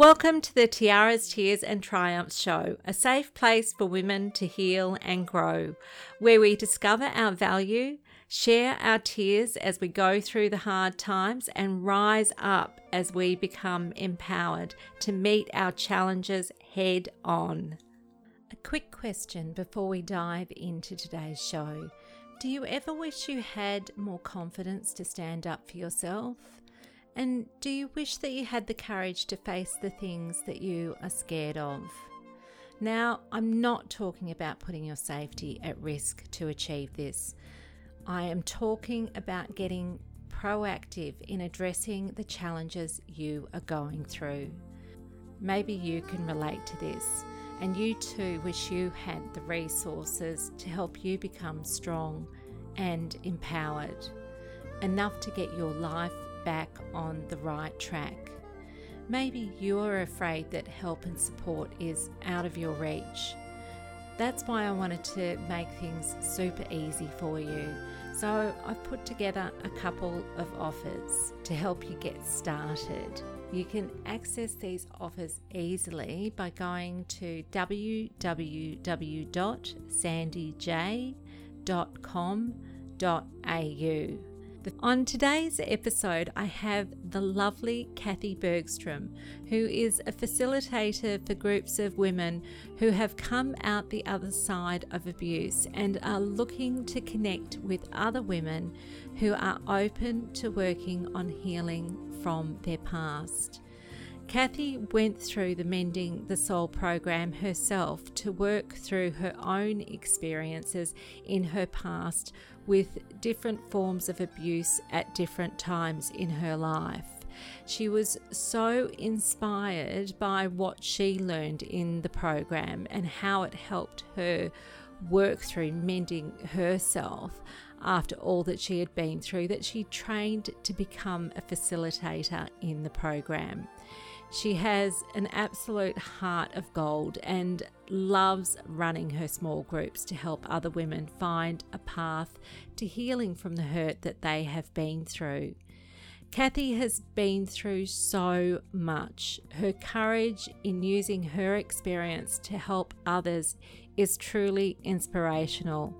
Welcome to the Tiaras, Tears and Triumphs show, a safe place for women to heal and grow, where we discover our value, share our tears as we go through the hard times, and rise up as we become empowered to meet our challenges head on. A quick question before we dive into today's show. Do you ever wish you had more confidence to stand up for yourself? And do you wish that you had the courage to face the things that you are scared of? Now, I'm not talking about putting your safety at risk to achieve this. I am talking about getting proactive in addressing the challenges you are going through. Maybe you can relate to this, and you too wish you had the resources to help you become strong and empowered, enough to get your life back on the right track. Maybe you're afraid that help and support is out of your reach. That's why I wanted to make things super easy for you. So I've put together a couple of offers to help you get started. You can access these offers easily by going to www.sandyj.com.au. On today's episode, I have the lovely Kathy Bergstrom, who is a facilitator for groups of women who have come out the other side of abuse and are looking to connect with other women who are open to working on healing from their past. Kathy went through the Mending the Soul program herself to work through her own experiences in her past with different forms of abuse at different times in her life. She was so inspired by what she learned in the program and how it helped her work through mending herself after all that she had been through that she trained to become a facilitator in the program. She has an absolute heart of gold and loves running her small groups to help other women find a path to healing from the hurt that they have been through. Kathy has been through so much. Her courage in using her experience to help others is truly inspirational.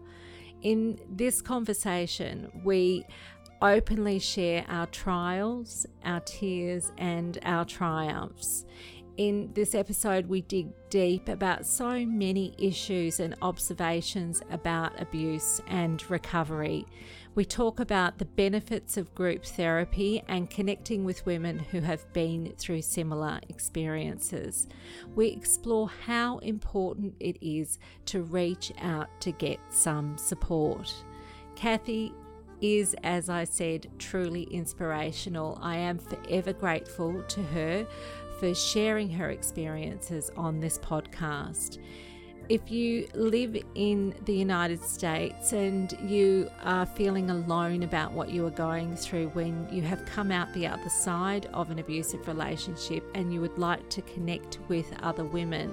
In this conversation, we openly share our trials, our tears, and our triumphs. In this episode, we dig deep about so many issues and observations about abuse and recovery. We talk about the benefits of group therapy and connecting with women who have been through similar experiences. We explore how important it is to reach out to get some support. Kathy is, as I said, truly inspirational. I am forever grateful to her for sharing her experiences on this podcast. If you live in the United States and you are feeling alone about what you are going through when you have come out the other side of an abusive relationship and you would like to connect with other women,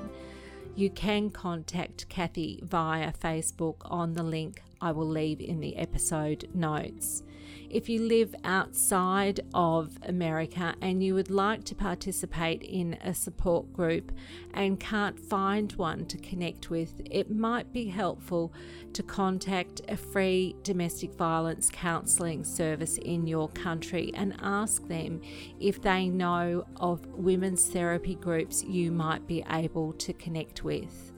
you can contact Kathy via Facebook on the link I will leave in the episode notes. If you live outside of America and you would like to participate in a support group and can't find one to connect with, it might be helpful to contact a free domestic violence counselling service in your country and ask them if they know of women's therapy groups you might be able to connect with.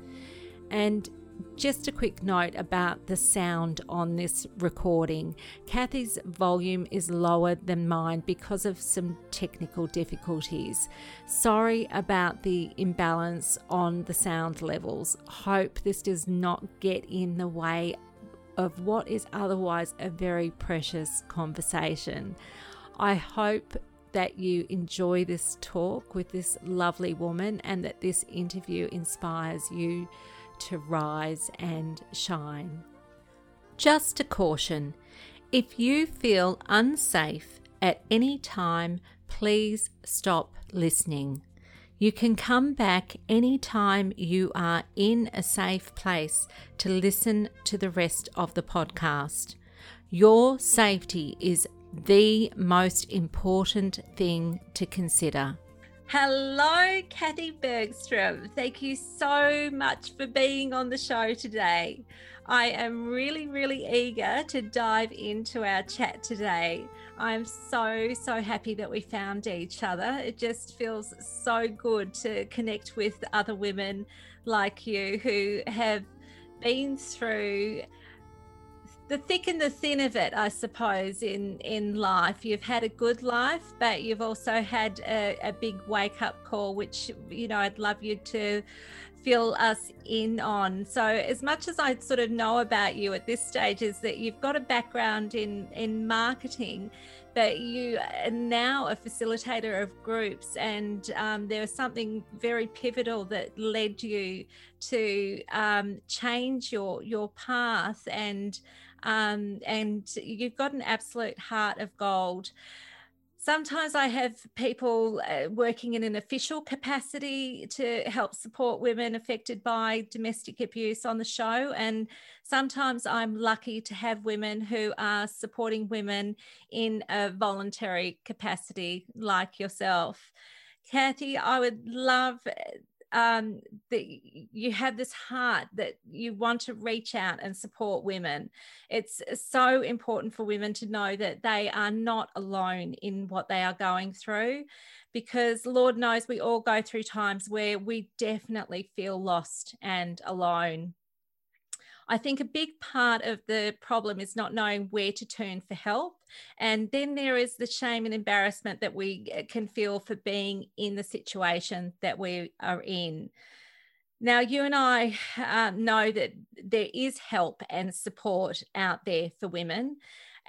And just a quick note about the sound on this recording. Kathy's volume is lower than mine because of some technical difficulties. Sorry about the imbalance on the sound levels. Hope this does not get in the way of what is otherwise a very precious conversation. I hope that you enjoy this talk with this lovely woman and that this interview inspires you to rise and shine. Just a caution if you feel unsafe at any time, please stop listening. You can come back anytime you are in a safe place to listen to the rest of the podcast. Your safety is the most important thing to consider. Hello, Kathy Bergstrom. Thank you so much for being on the show today. I am really, really eager to dive into our chat today. I'm so, so happy that we found each other. It just feels so good to connect with other women like you who have been through the thick and the thin of it, I suppose, in in life. You've had a good life, but you've also had a, a big wake up call, which you know I'd love you to fill us in on. So, as much as I sort of know about you at this stage, is that you've got a background in in marketing, but you are now a facilitator of groups, and um, there was something very pivotal that led you to um, change your your path and um, and you've got an absolute heart of gold. Sometimes I have people uh, working in an official capacity to help support women affected by domestic abuse on the show. And sometimes I'm lucky to have women who are supporting women in a voluntary capacity, like yourself. Kathy, I would love um, that you have this heart that you want to reach out and support women. It's so important for women to know that they are not alone in what they are going through because Lord knows we all go through times where we definitely feel lost and alone. I think a big part of the problem is not knowing where to turn for help. And then there is the shame and embarrassment that we uh, can feel for being in the situation that we are in. Now, you and I uh, know that there is help and support out there for women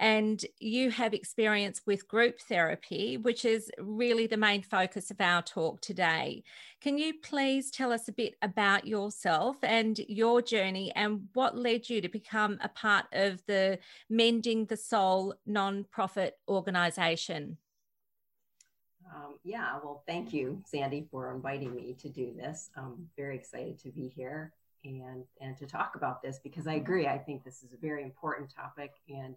and you have experience with group therapy, which is really the main focus of our talk today. Can you please tell us a bit about yourself and your journey and what led you to become a part of the Mending the Soul non-profit organisation? Um, yeah, well, thank you, Sandy, for inviting me to do this. I'm very excited to be here and and to talk about this because I agree. I think this is a very important topic and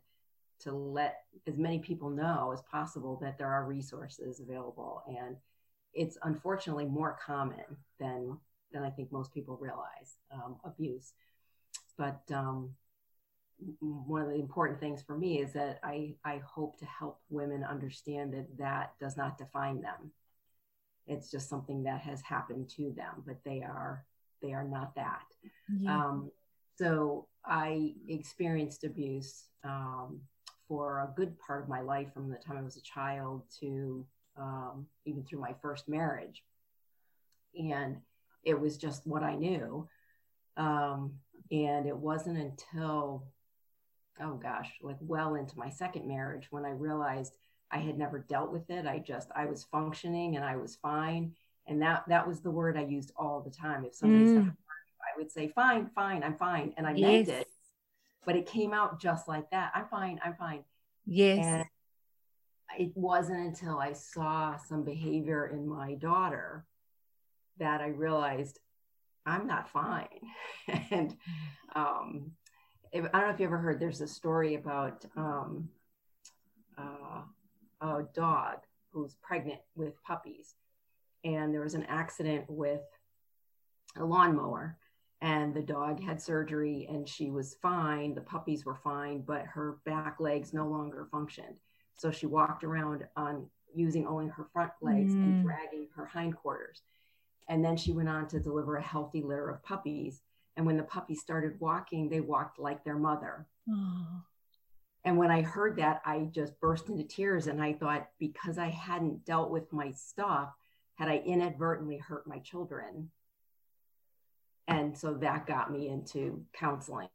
to let as many people know as possible that there are resources available and it's unfortunately more common than than I think most people realize um, abuse. But um, one of the important things for me is that I, I hope to help women understand that that does not define them. It's just something that has happened to them, but they are they are not that. Yeah. Um, so I experienced abuse um, for a good part of my life from the time I was a child to um, even through my first marriage. And it was just what I knew. Um, and it wasn't until, oh gosh, like well into my second marriage when I realized I had never dealt with it. I just, I was functioning and I was fine. And that, that was the word I used all the time. If somebody mm. said, I would say, fine, fine, I'm fine. And I yes. meant it but it came out just like that. I'm fine. I'm fine. Yes. And it wasn't until I saw some behavior in my daughter that I realized I'm not fine. and um, if, I don't know if you ever heard, there's a story about um, uh, a dog who's pregnant with puppies. And there was an accident with a lawnmower and the dog had surgery and she was fine. The puppies were fine, but her back legs no longer functioned. So she walked around on using only her front legs mm. and dragging her hindquarters. And then she went on to deliver a healthy litter of puppies. And when the puppies started walking, they walked like their mother. Oh. And when I heard that, I just burst into tears. And I thought, because I hadn't dealt with my stuff, had I inadvertently hurt my children? And so that got me into counseling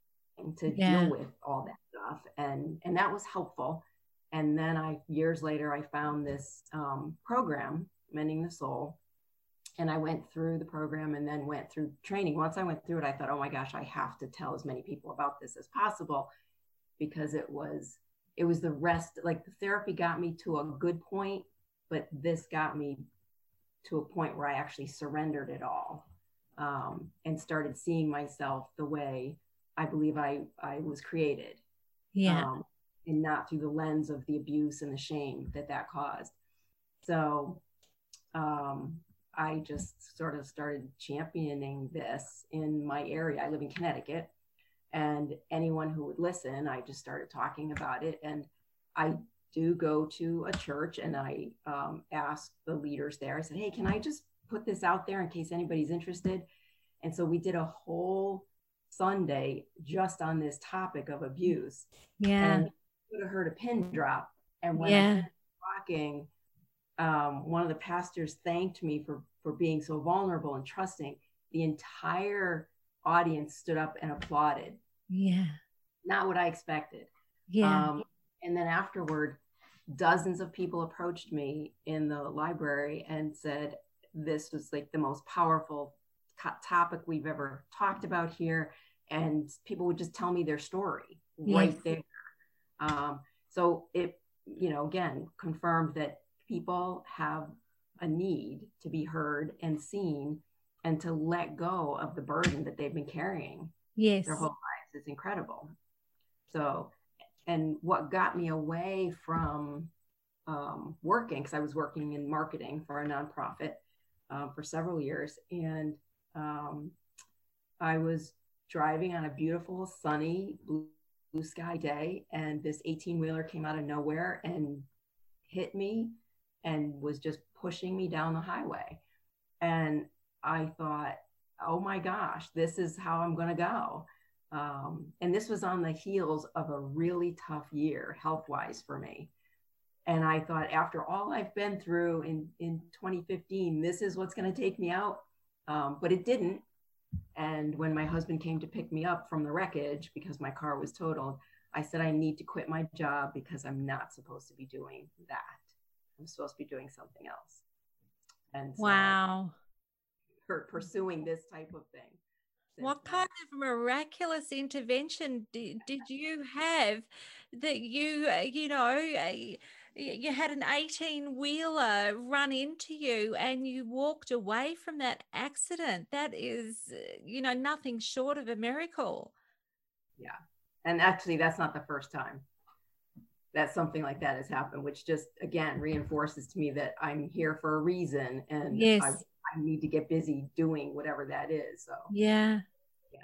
to yeah. deal with all that stuff. And and that was helpful. And then i years later i found this um, program mending the soul. And i went through the program and then went through training. Once i went through it i thought oh my gosh i have to tell as many people about this as possible because it was it was the rest like the therapy got me to a good point but this got me to a point where i actually surrendered it all um, and started seeing myself the way I believe I, I was created. Yeah. Um, and not through the lens of the abuse and the shame that that caused. So, um, I just sort of started championing this in my area. I live in Connecticut, and anyone who would listen, I just started talking about it. And I do go to a church and I um, asked the leaders there, I said, hey, can I just put this out there in case anybody's interested? And so we did a whole Sunday just on this topic of abuse. Yeah. And could have heard a pin drop. And when Yeah. I was talking, um, one of the pastors thanked me for for being so vulnerable and trusting. The entire audience stood up and applauded. Yeah. Not what I expected. Yeah. Um, and then afterward, dozens of people approached me in the library and said, This was like the most powerful co- topic we've ever talked about here. And people would just tell me their story right Yes. there. Um, so it, you know, again, confirmed that people have a need to be heard and seen and to let go of the burden that they've been carrying yes. their whole lives is incredible. So, and what got me away from um, working, because I was working in marketing for a nonprofit um, for several years, and um, I was driving on a beautiful, sunny, blue, blue sky day, and this 18 wheeler came out of nowhere and hit me and was just pushing me down the highway. And I thought, oh my gosh, this is how I'm going to go. Um, and this was on the heels of a really tough year health wise for me. And I thought, after all I've been through in, in 2015, this is what's going to take me out. Um, but it didn't. And when my husband came to pick me up from the wreckage because my car was totaled, I said, I need to quit my job because I'm not supposed to be doing that. I'm supposed to be doing something else. And so wow. per- pursuing this type of thing. What kind of miraculous intervention did, did you have that you, uh, you know, you had an 18 wheeler run into you and you walked away from that accident? That is, uh, you know, nothing short of a miracle. Yeah. And actually that's not the first time that something like that has happened which just again reinforces to me that i'm here for a reason and Yes. I, I need to get busy doing whatever that is so Yeah. yeah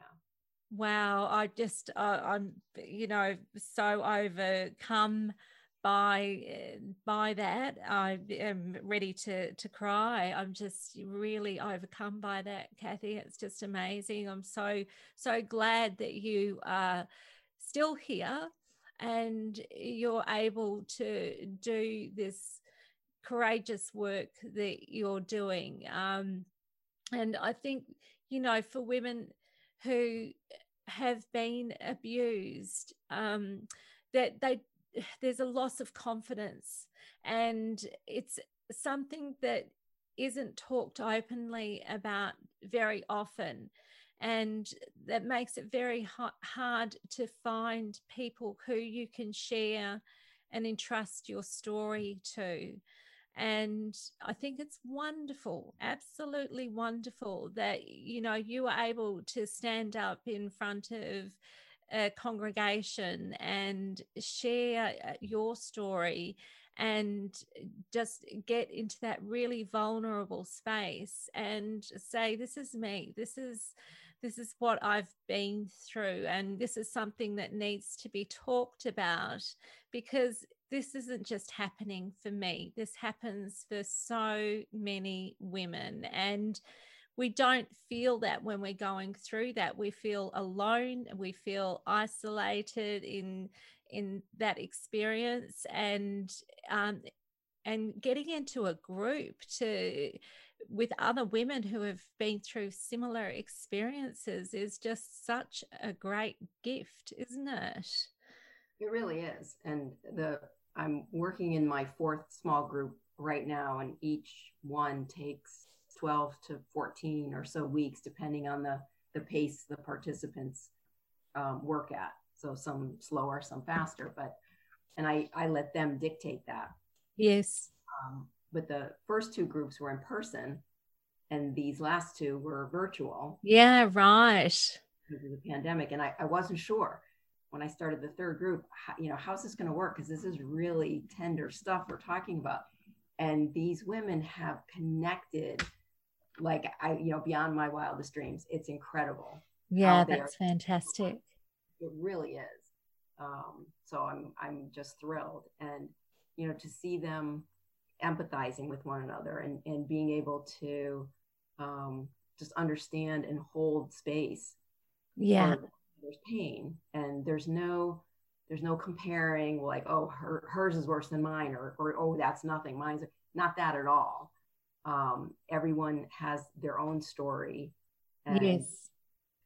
Wow, I just uh, I'm you know so overcome by uh, by that. I am ready to to cry. I'm just really overcome by that, Kathy. It's just amazing. I'm so so glad that you are still here and you're able to do this courageous work that you're doing. Um, and I think you know for women who have been abused um, that they there's a loss of confidence and it's something that isn't talked openly about very often and that makes it very hard to find people who you can share and entrust your story to. And i think it's wonderful absolutely wonderful that you know you were able to stand up in front of a congregation and share uh, your story and just get into that really vulnerable space and say this is me. This is this is what i've been through and this is something that needs to be talked about because this isn't just happening for me. This happens for so many women and we don't feel that when we're going through that. We feel alone we feel isolated in in that experience and um and getting into a group to with other women who have been through similar experiences is just such a great gift isn't it? It really is and the i'm working in my fourth small group right now and each one takes 12 to 14 or so weeks depending on the the pace the participants um, work at. So some slower some faster but and i i let them dictate that. Yes. Um, but the first two groups were in person and these last two were virtual. Yeah right. Because of the pandemic and i, I wasn't sure when i started the third group how, you know how's this going to work? Because this is really tender stuff we're talking about. And these women have connected like I, you know, beyond my wildest dreams. It's incredible. Yeah, that's fantastic. It really is. Um, so I'm I'm just thrilled, and you know, to see them empathizing with one another and and being able to um, just understand and hold space. Yeah, there's pain, and there's no there's no comparing like oh her, hers is worse than mine or or oh that's nothing mine's not that at all um, everyone has their own story and, yes.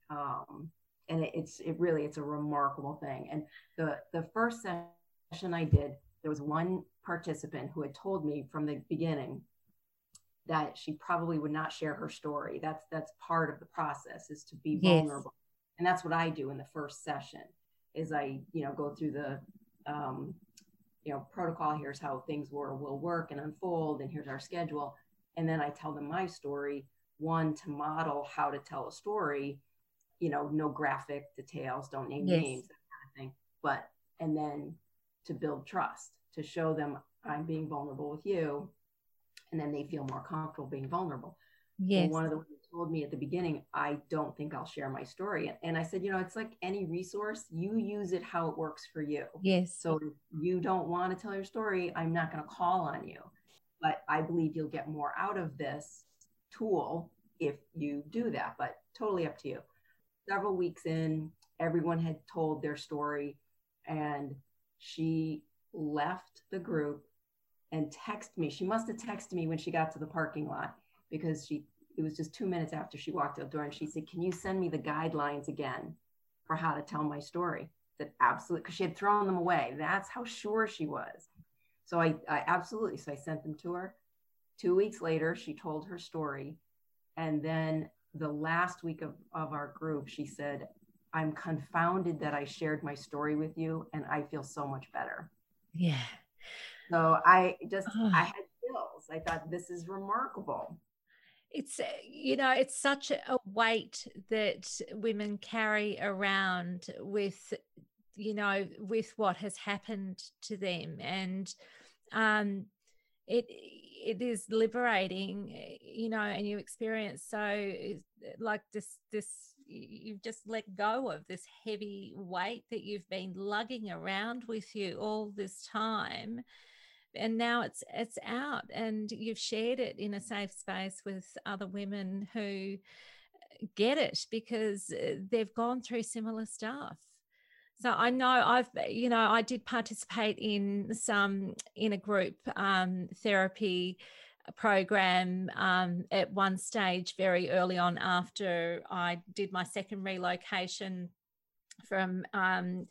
um, and it, it's it really it's a remarkable thing. And the the first session i did there was one participant who had told me from the beginning that she probably would not share her story. That's that's part of the process is to be vulnerable. And that's what i do in the first session is i you know go through the um, you know protocol here's how things will will work and unfold and here's our schedule and then i tell them my story one to model how to tell a story you know no graphic details don't name yes. names that kind of thing but and then to build trust to show them i'm being vulnerable with you and then they feel more comfortable being vulnerable. Yes. and one of the told me at the beginning i don't think i'll share my story and i said you know it's like any resource you use it how it works for you. Yes. So if you don't want to tell your story i'm not going to call on you but I believe you'll get more out of this tool if you do that, but totally up to you. Several weeks in, everyone had told their story, and she left the group and texted me. She must have texted me when she got to the parking lot because she it was just two minutes after she walked out door and she said, Can you send me the guidelines again for how to tell my story? Said, Absolutely, because she had thrown them away. That's how sure she was. So I, I absolutely, so I sent them to her. Two weeks later, she told her story. And then the last week of, of our group, she said, I'm confounded that I shared my story with you and I feel so much better. Yeah. So I just, oh. I had chills. I thought this is remarkable. It's, uh, you know, it's such a weight that women carry around with, you know, with what has happened to them. And um, it it is liberating, you know, and you experience so like this this you've just let go of this heavy weight that you've been lugging around with you all this time and now it's it's out and you've shared it in a safe space with other women who get it because uh, they've gone through similar stuff so I know I've, you know, I did participate in some in a group um, therapy program um, at one stage very early on after I did my second relocation from um,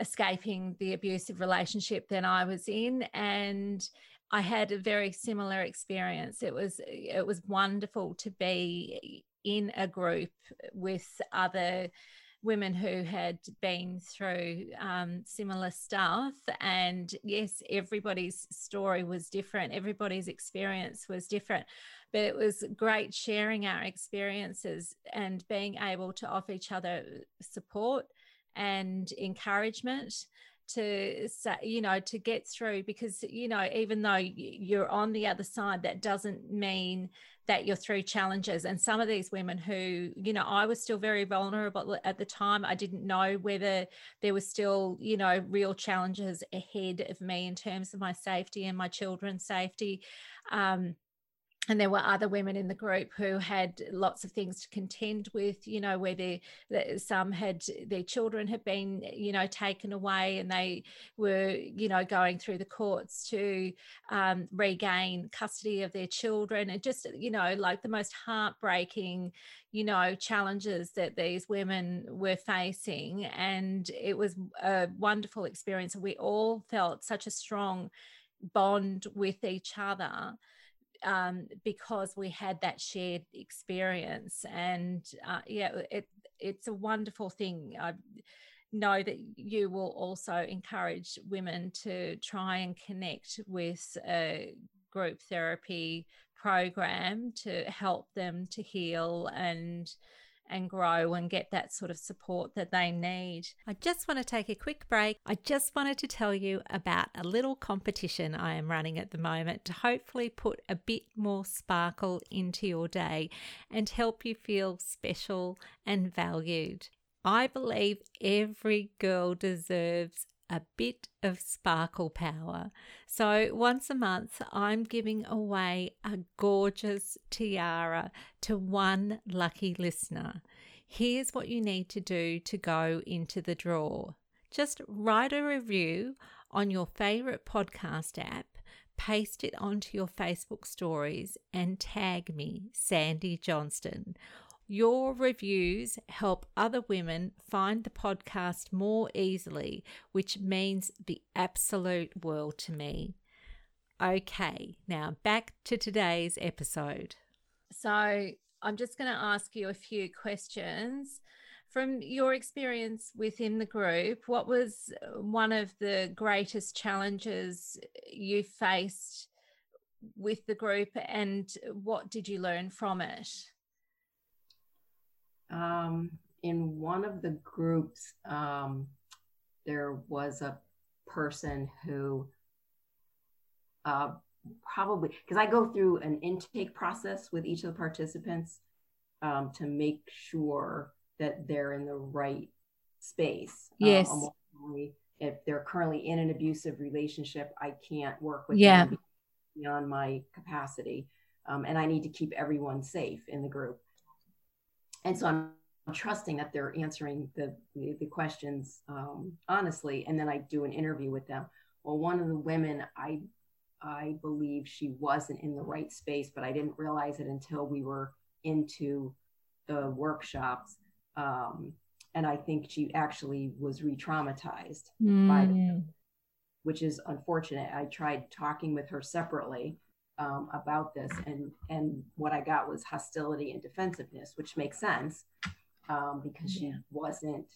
escaping the abusive relationship that I was in and I had a very similar experience. It was it was wonderful to be in a group with other women who had been through um, similar stuff. And yes, everybody's story was different, everybody's experience was different. But it was great sharing our experiences and being able to offer each other support and encouragement to you know to get through because you know even though you're on the other side that doesn't mean that you're through challenges and some of these women who you know I was still very vulnerable at the time I didn't know whether there was still you know real challenges ahead of me in terms of my safety and my children's safety. Um, and there were other women in the group who had lots of things to contend with you know where they some had their children had been you know taken away and they were you know going through the courts to um, regain custody of their children. And just you know like the most heartbreaking you know challenges that these women were facing. And it was a wonderful experience. We all felt such a strong bond with each other um, because we had that shared experience. And uh, yeah, it it's a wonderful thing. I know that you will also encourage women to try and connect with a group therapy program to help them to heal and and grow and get that sort of support that they need. I just want to take a quick break. I just wanted to tell you about a little competition I am running at the moment to hopefully put a bit more sparkle into your day and help you feel special and valued. I believe every girl deserves a bit of sparkle power. So, once a month, I'm giving away a gorgeous tiara to one lucky listener. Here's what you need to do to go into the draw just write a review on your favorite podcast app, paste it onto your Facebook stories, and tag me, Sandy Johnston. Your reviews help other women find the podcast more easily, which means the absolute world to me. Okay, now back to today's episode. So, I'm just going to ask you a few questions. From your experience within the group, what was one of the greatest challenges you faced with the group and what did you learn from it? Um, in one of the groups, um, there was a person who uh, probably, because I go through an intake process with each of the participants um, to make sure that they're in the right space. Um, yes. if they're currently in an abusive relationship, I can't work with yeah. them beyond my capacity. Um, and I need to keep everyone safe in the group and so I'm trusting that they're answering the the, the questions um, honestly, and then I do an interview with them. Well, one of the women, I I believe she wasn't in the right space, but I didn't realize it until we were into the workshops. Um, and I think she actually was re-traumatized mm. by them, which is unfortunate. I tried talking with her separately um, about this, and and what I got was hostility and defensiveness, which makes sense um, because she yeah. wasn't.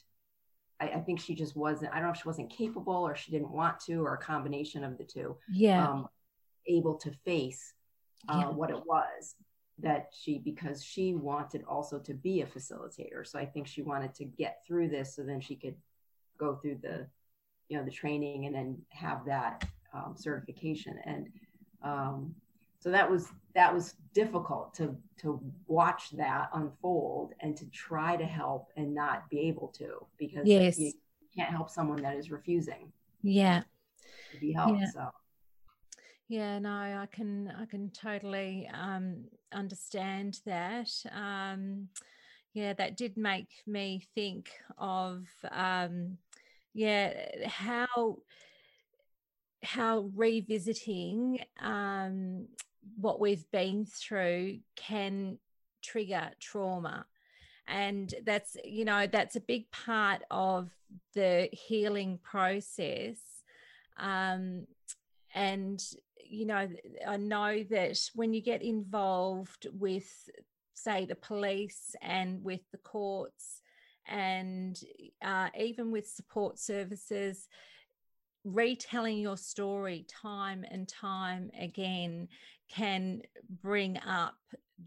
I, I, think she just wasn't. I don't know if she wasn't capable or she didn't want to, or a combination of the two. Yeah, um, able to face uh, yeah. what it was that she because she wanted also to be a facilitator. So I think she wanted to get through this so then she could go through the you know the training and then have that um, certification and um, so that was that was difficult to to watch that unfold and to try to help and not be able to because yes. you can't help someone that is refusing yeah to be helped yeah. so yeah no i can i can totally um, understand that um, yeah that did make me think of um, yeah how how revisiting um, what we've been through can trigger trauma. And that's you know that's a big part of the healing process. Um, and you know i know that when you get involved with say the police and with the courts and uh, even with support services retelling your story time and time again can bring up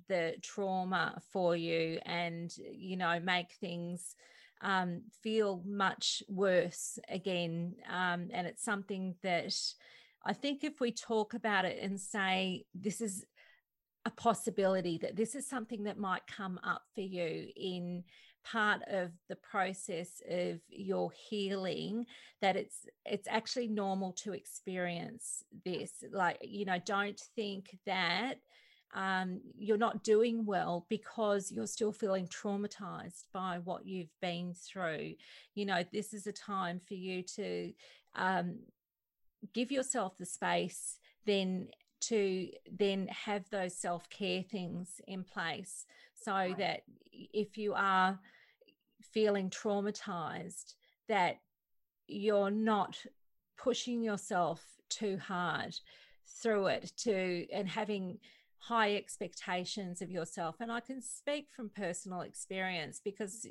the trauma for you and you know make things um, feel much worse again. Um, and it's something that i think if we talk about it and say this is a possibility that this is something that might come up for you in part of the process of your healing that it's it's actually normal to experience this like you know don't think that um, you're not doing well because you're still feeling traumatized by what you've been through you know this is a time for you to um, give yourself the space then to then have those self-care things in place so right. that if you are feeling traumatized that you're not pushing yourself too hard through it to and having high expectations of yourself. And i can speak from personal experience because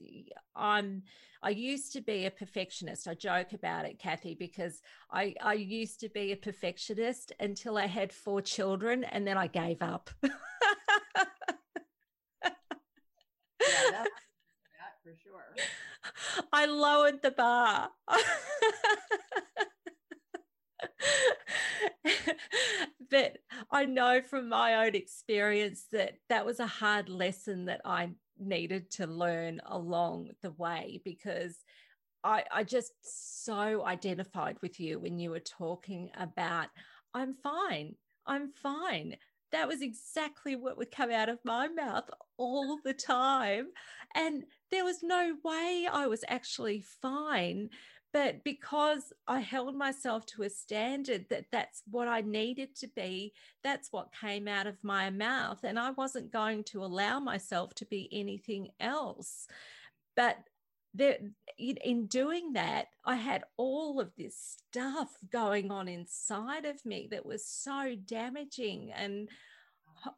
i'm i used to be a perfectionist. I joke about it kathy because i i used to be a perfectionist until i had four children and then i gave up yeah, sure. I lowered the bar. but I know from my own experience that that was a hard lesson that I needed to learn along the way because I, I just so identified with you when you were talking about, I'm fine, I'm fine. That was exactly what would come out of my mouth all the time. And there was no way I was actually fine but because I held myself to a standard that that's what I needed to be, that's what came out of my mouth. And I wasn't going to allow myself to be anything else. But there, in doing that, I had all of this stuff going on inside of me that was so damaging and,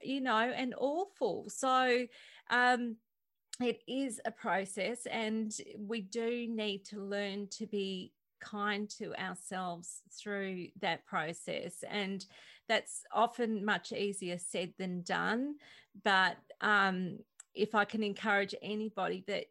you know, and awful. So, um, it is a process and we do need to learn to be kind to ourselves through that process and that's often much easier said than done but um, if i can encourage anybody that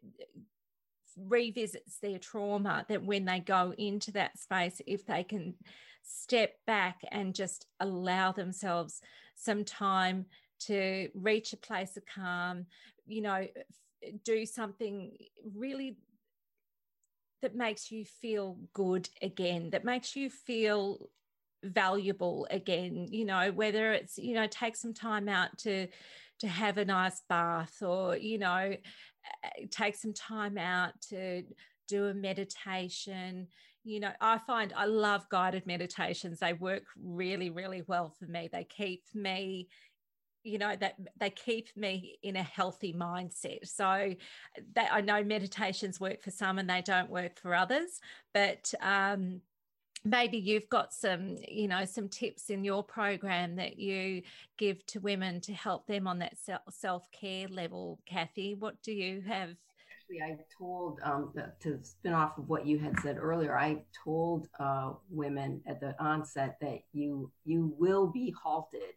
revisits their trauma that when they go into that space if they can step back and just allow themselves some time to reach a place of calm you know do something really that makes you feel good again, that makes you feel valuable again, you know, whether it's, you know, take some time out to to have a nice bath or, you know, eh, take some time out to do a meditation. You know, I find I love guided meditations. They work really, really well for me. They keep me you know that they keep me in a healthy mindset. So that i know meditations work for some and they don't work for others but um, maybe you've got some you know some tips in your program that you give to women to help them on that self-care level. Kathy what do you have? Actually i told um, to spin off of what you had said earlier i told uh, women at the onset that you you will be halted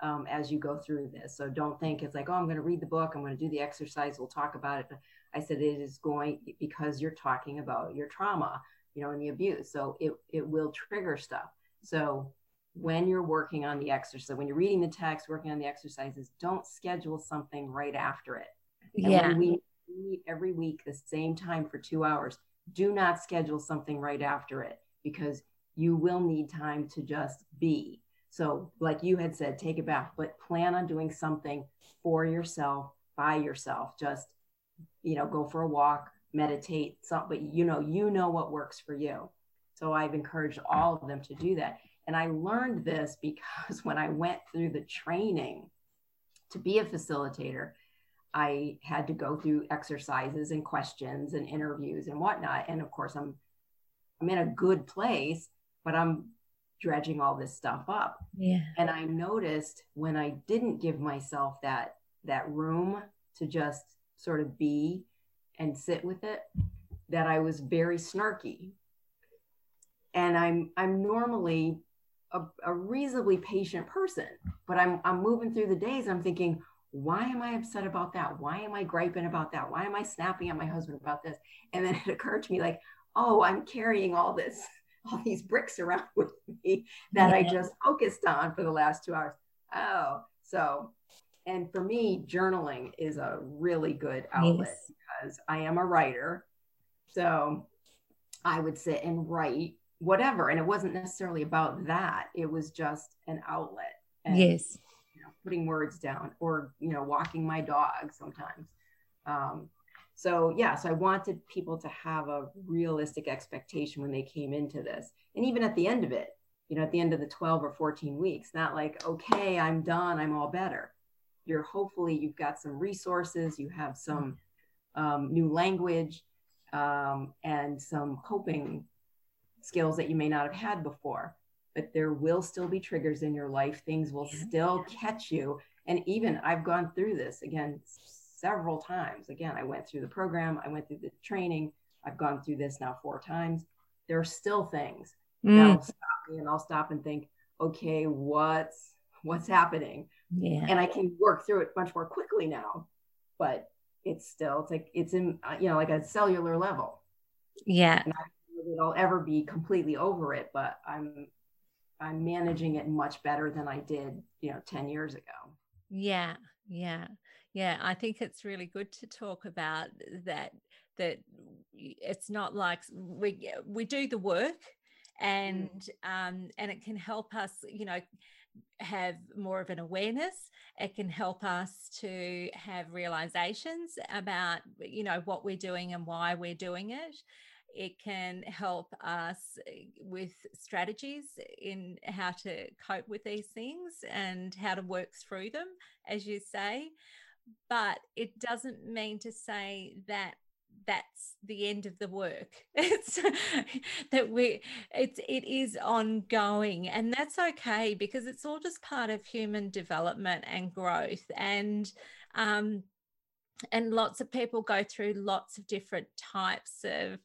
um, as you go through this. So don't think it's like, oh, I'm going to read the book, I'm going to do the exercise, we'll talk about it. I said it is going because you're talking about your trauma, you know, and the abuse. So it it will trigger stuff. So when you're working on the exercise, when you're reading the text, working on the exercises, don't schedule something right after it. And yeah. we meet every week the same time for two hours, do not schedule something right after it because you will need time to just be so, like you had said, take it back, but plan on doing something for yourself, by yourself. Just, you know, go for a walk, meditate, something, but you know, you know what works for you. So I've encouraged all of them to do that. And I learned this because when I went through the training to be a facilitator, I had to go through exercises and questions and interviews and whatnot. And of course, I'm I'm in a good place, but I'm dredging all this stuff up. Yeah. And I noticed when I didn't give myself that that room to just sort of be and sit with it that I was very snarky. And I'm I'm normally a, a reasonably patient person, but I'm I'm moving through the days I'm thinking, why am I upset about that? Why am I griping about that? Why am I snapping at my husband about this? And then it occurred to me like, oh, I'm carrying all this all these bricks around with me that yeah. I just focused on for the last two hours. Oh, so, and for me, journaling is a really good outlet yes. because I am a writer. So I would sit and write whatever. And it wasn't necessarily about that, it was just an outlet. And, yes. You know, putting words down or, you know, walking my dog sometimes. Um, so yeah, so I wanted people to have a realistic expectation when they came into this. And even at the end of it, you know, at the end of the 12 or 14 weeks, not like, okay, I'm done, I'm all better. You're hopefully you've got some resources, you have some um, new language um, and some coping skills that you may not have had before. But there will still be triggers in your life. Things will still catch you. And even I've gone through this again several times. Again, I went through the program, I went through the training, I've gone through this now four times. There are still things mm. that'll stop me and I'll stop and think, okay, what's what's happening? Yeah. And I can work through it much more quickly now. But it's still it's like it's in uh, you know like a cellular level yeah and I don't know that I'll ever be completely over it but I'm I'm managing it much better than I did you know 10 years ago yeah yeah. Yeah i think it's really good to talk about that that it's not like we we do the work and mm. um and it can help us you know have more of an awareness. It can help us to have realizations about you know what we're doing and why we're doing it it can help us with strategies in how to cope with these things and how to work through them as you say. But it doesn't mean to say that that's the end of the work. It's that we it's it is ongoing and that's okay because it's all just part of human development and growth and um and lots of people go through lots of different types of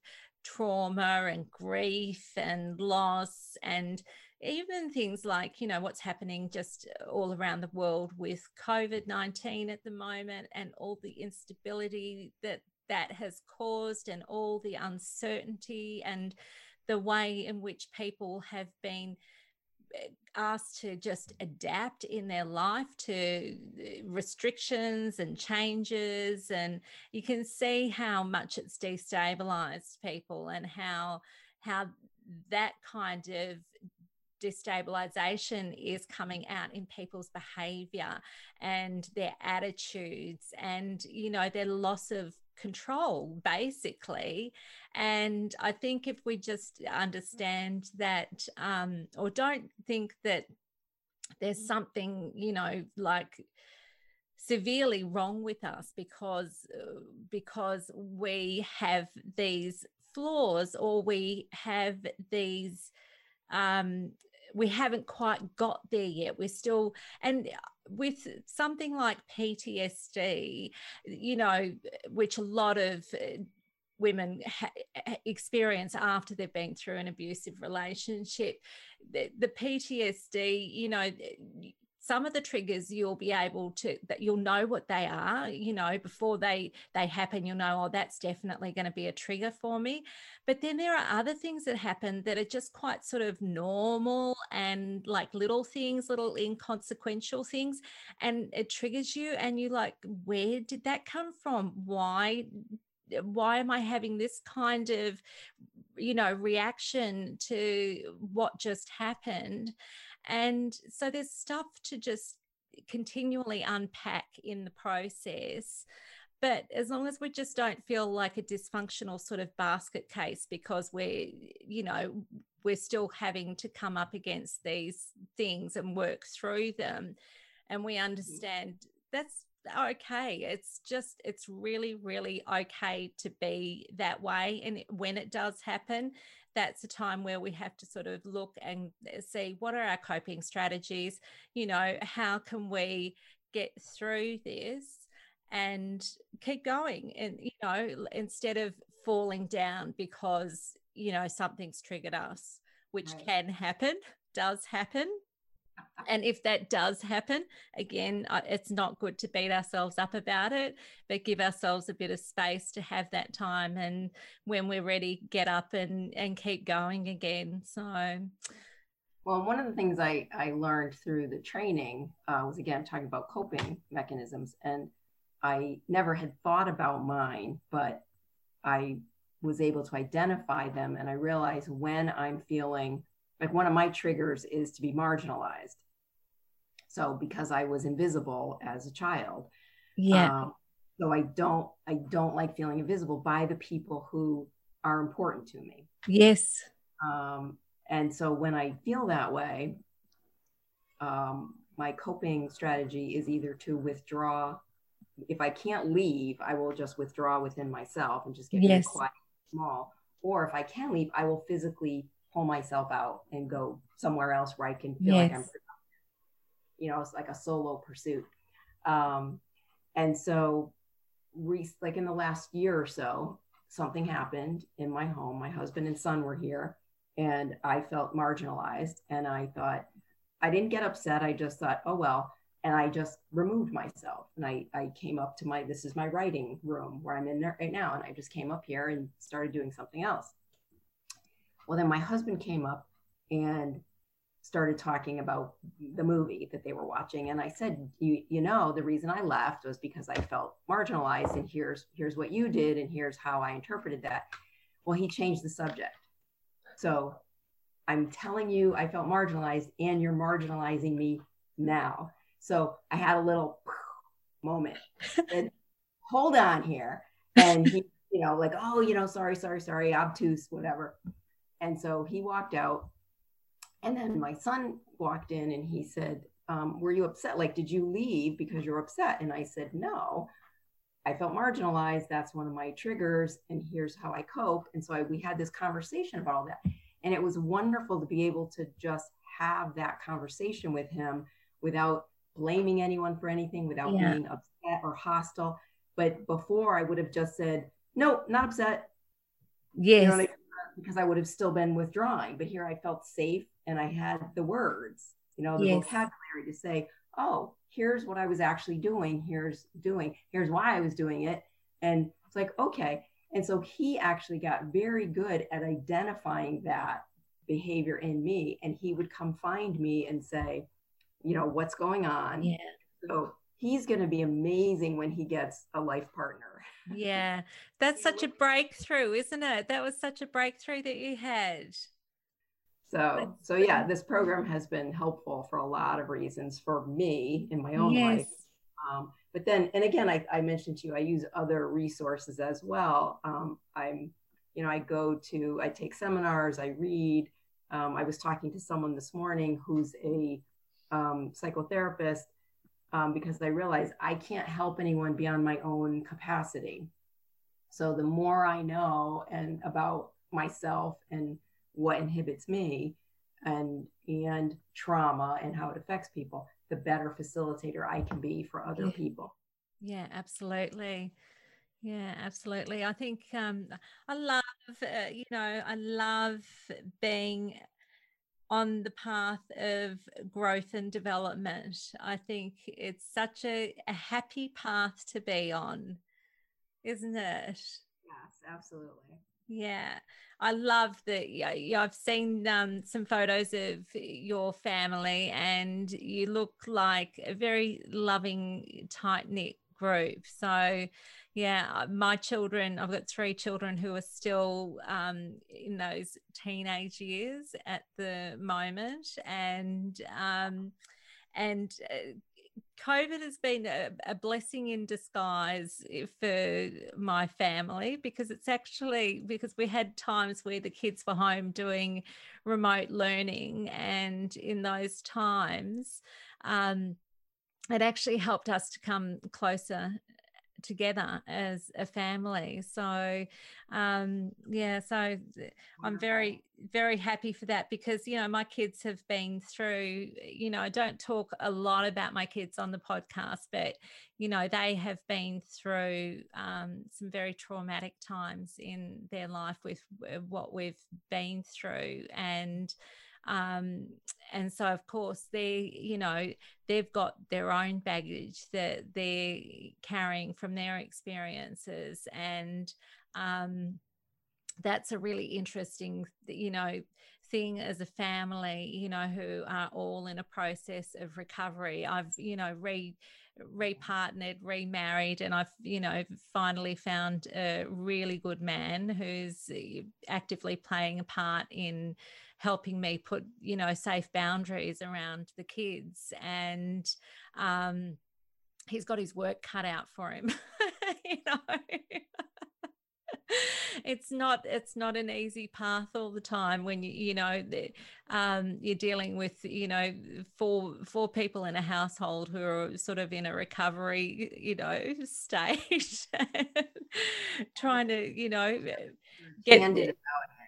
trauma and grief and loss and even things like you know what's happening just uh, all around the world with covid-19 at the moment and all the instability that that has caused and all the uncertainty and the way in which people have been asked to just adapt in their life to eh, restrictions and changes and you can see how much it's destabilized people and how how that kind of destabilization is coming out in people's behavior and their attitudes and you know their loss of control basically. And i think if we just understand that um, or don't think that there's something you know like severely wrong with us because uh, because we have these flaws or we have these um, we haven't quite got there yet. We're still, and with something like PTSD, you know, which a lot of uh, women ha- experience after they've been through an abusive relationship, the, the PTSD, you know, some of the triggers you'll be able to that you'll know what they are you know before they they happen you'll know oh that's definitely going to be a trigger for me. But then there are other things that happen that are just quite sort of normal and like little things little inconsequential things and it triggers you and you like where did that come from? Why why am i having this kind of you know reaction to what just happened and so there's stuff to just continually unpack in the process. But as long as we just don't feel like a dysfunctional sort of basket case because we're, you know, we're still having to come up against these things and work through them. And we mm-hmm. understand that's okay. It's just, it's really, really okay to be that way. And when it does happen, that's a time where we have to sort of look and uh, see what are our coping strategies, you know, how can we get through this and keep going and you know instead of falling down because you know something's triggered us which right. can happen does happen and if that does happen, again, it's not good to beat ourselves up about it, but give ourselves a bit of space to have that time. And when we're ready, get up and, and keep going again. So, well, one of the things I, I learned through the training uh, was again talking about coping mechanisms. And I never had thought about mine, but I was able to identify them. And I realized when I'm feeling like one of my triggers is to be marginalized. So because i was invisible as a child. Yeah. Um, so i don't i don't like feeling invisible by the people who are important to me. Yes. Um, and so when i feel that way um, my coping strategy is either to withdraw. If i can't leave i will just withdraw within myself and just get yes. quiet small. Or if i can leave i will physically pull myself out and go somewhere else where I can feel yes. like I'm, you know, it's like a solo pursuit. Um, and so, re- like in the last year or so, something happened in my home. My husband and son were here, and I felt marginalized. And I thought, I didn't get upset. I just thought, oh, well, and I just removed myself and I, I came up to my this is my writing room where I'm in there right now and I just came up here and started doing something else. Well then my husband came up and started talking about the movie that they were watching and I said you you know the reason I left was because I felt marginalized and here's here's what you did and here's how I interpreted that. Well he changed the subject. So I'm telling you I felt marginalized and you're marginalizing me now so I had a little moment. and hold on here. And he, you know, like, oh, you know, sorry, sorry, sorry, obtuse, whatever. And so he walked out. And then my son walked in and he said, um, Were you upset? Like, did you leave because you're upset? And I said, No. I felt marginalized. That's one of my triggers. And here's how I cope. And so I, we had this conversation about all that. And it was wonderful to be able to just have that conversation with him without blaming anyone for anything without yeah. being upset or hostile. But before I would have just said, no, not upset. Yes. You know? Because I would have still been withdrawing. But here I felt safe and I had the words, you know, the yes. vocabulary to say, oh, here's what I was actually doing. Here's doing, here's why I was doing it. And it's like, okay. And so he actually got very good at identifying that behavior in me. And he would come find me and say, you know what's going on yeah so he's going to be amazing when he gets a life partner. Yeah that's such a breakthrough isn't it? That was such a breakthrough that you had. So so yeah this program has been helpful for a lot of reasons for me in my own yes. life um, but then and again I, I mentioned to you i use other resources as well. Um, i'm you know i go to i take seminars i read. Um, i was talking to someone this morning who's a um, psychotherapist um, because I realized I can't help anyone beyond my own capacity. So the more I know and about myself and what inhibits me and and trauma and how it affects people, the better facilitator I can be for other yeah. people. Yeah, absolutely. Yeah, absolutely. I think um, I love, uh, you know, I love being on the path of growth and development. I think it's such a, a happy path to be on, isn't it? Yes, absolutely. Yeah, I love that. Yeah, I've seen um, some photos of your family, and you look like a very loving, tight knit group. So, yeah, my children, I've got three children who are still um, in those teenage years at the moment, and um, and uh, COVID has been a, a, blessing in disguise for my family because it's actually because we had times where the kids were home doing remote learning, and in those times. Um, it actually helped us to come closer together as a family. So, um, yeah, so I'm very, very happy for that because, you know, my kids have been through, you know, I don't talk a lot about my kids on the podcast, but, you know, they have been through um, some very traumatic times in their life with what we've been through. And, um, and so of course they you know they've got their own baggage that they're carrying from their experiences. And um, that's a really interesting you know thing as a family you know who are all in a process of recovery. I've you know re repartnered remarried and i've you know finally found a really good man who's actively playing a part in helping me put you know safe boundaries around the kids and um he's got his work cut out for him you know? It's not it's not an easy path all the time when you you know um, you're dealing with you know four four people in a household who are sort of in a recovery you know stage trying to you know get Candid about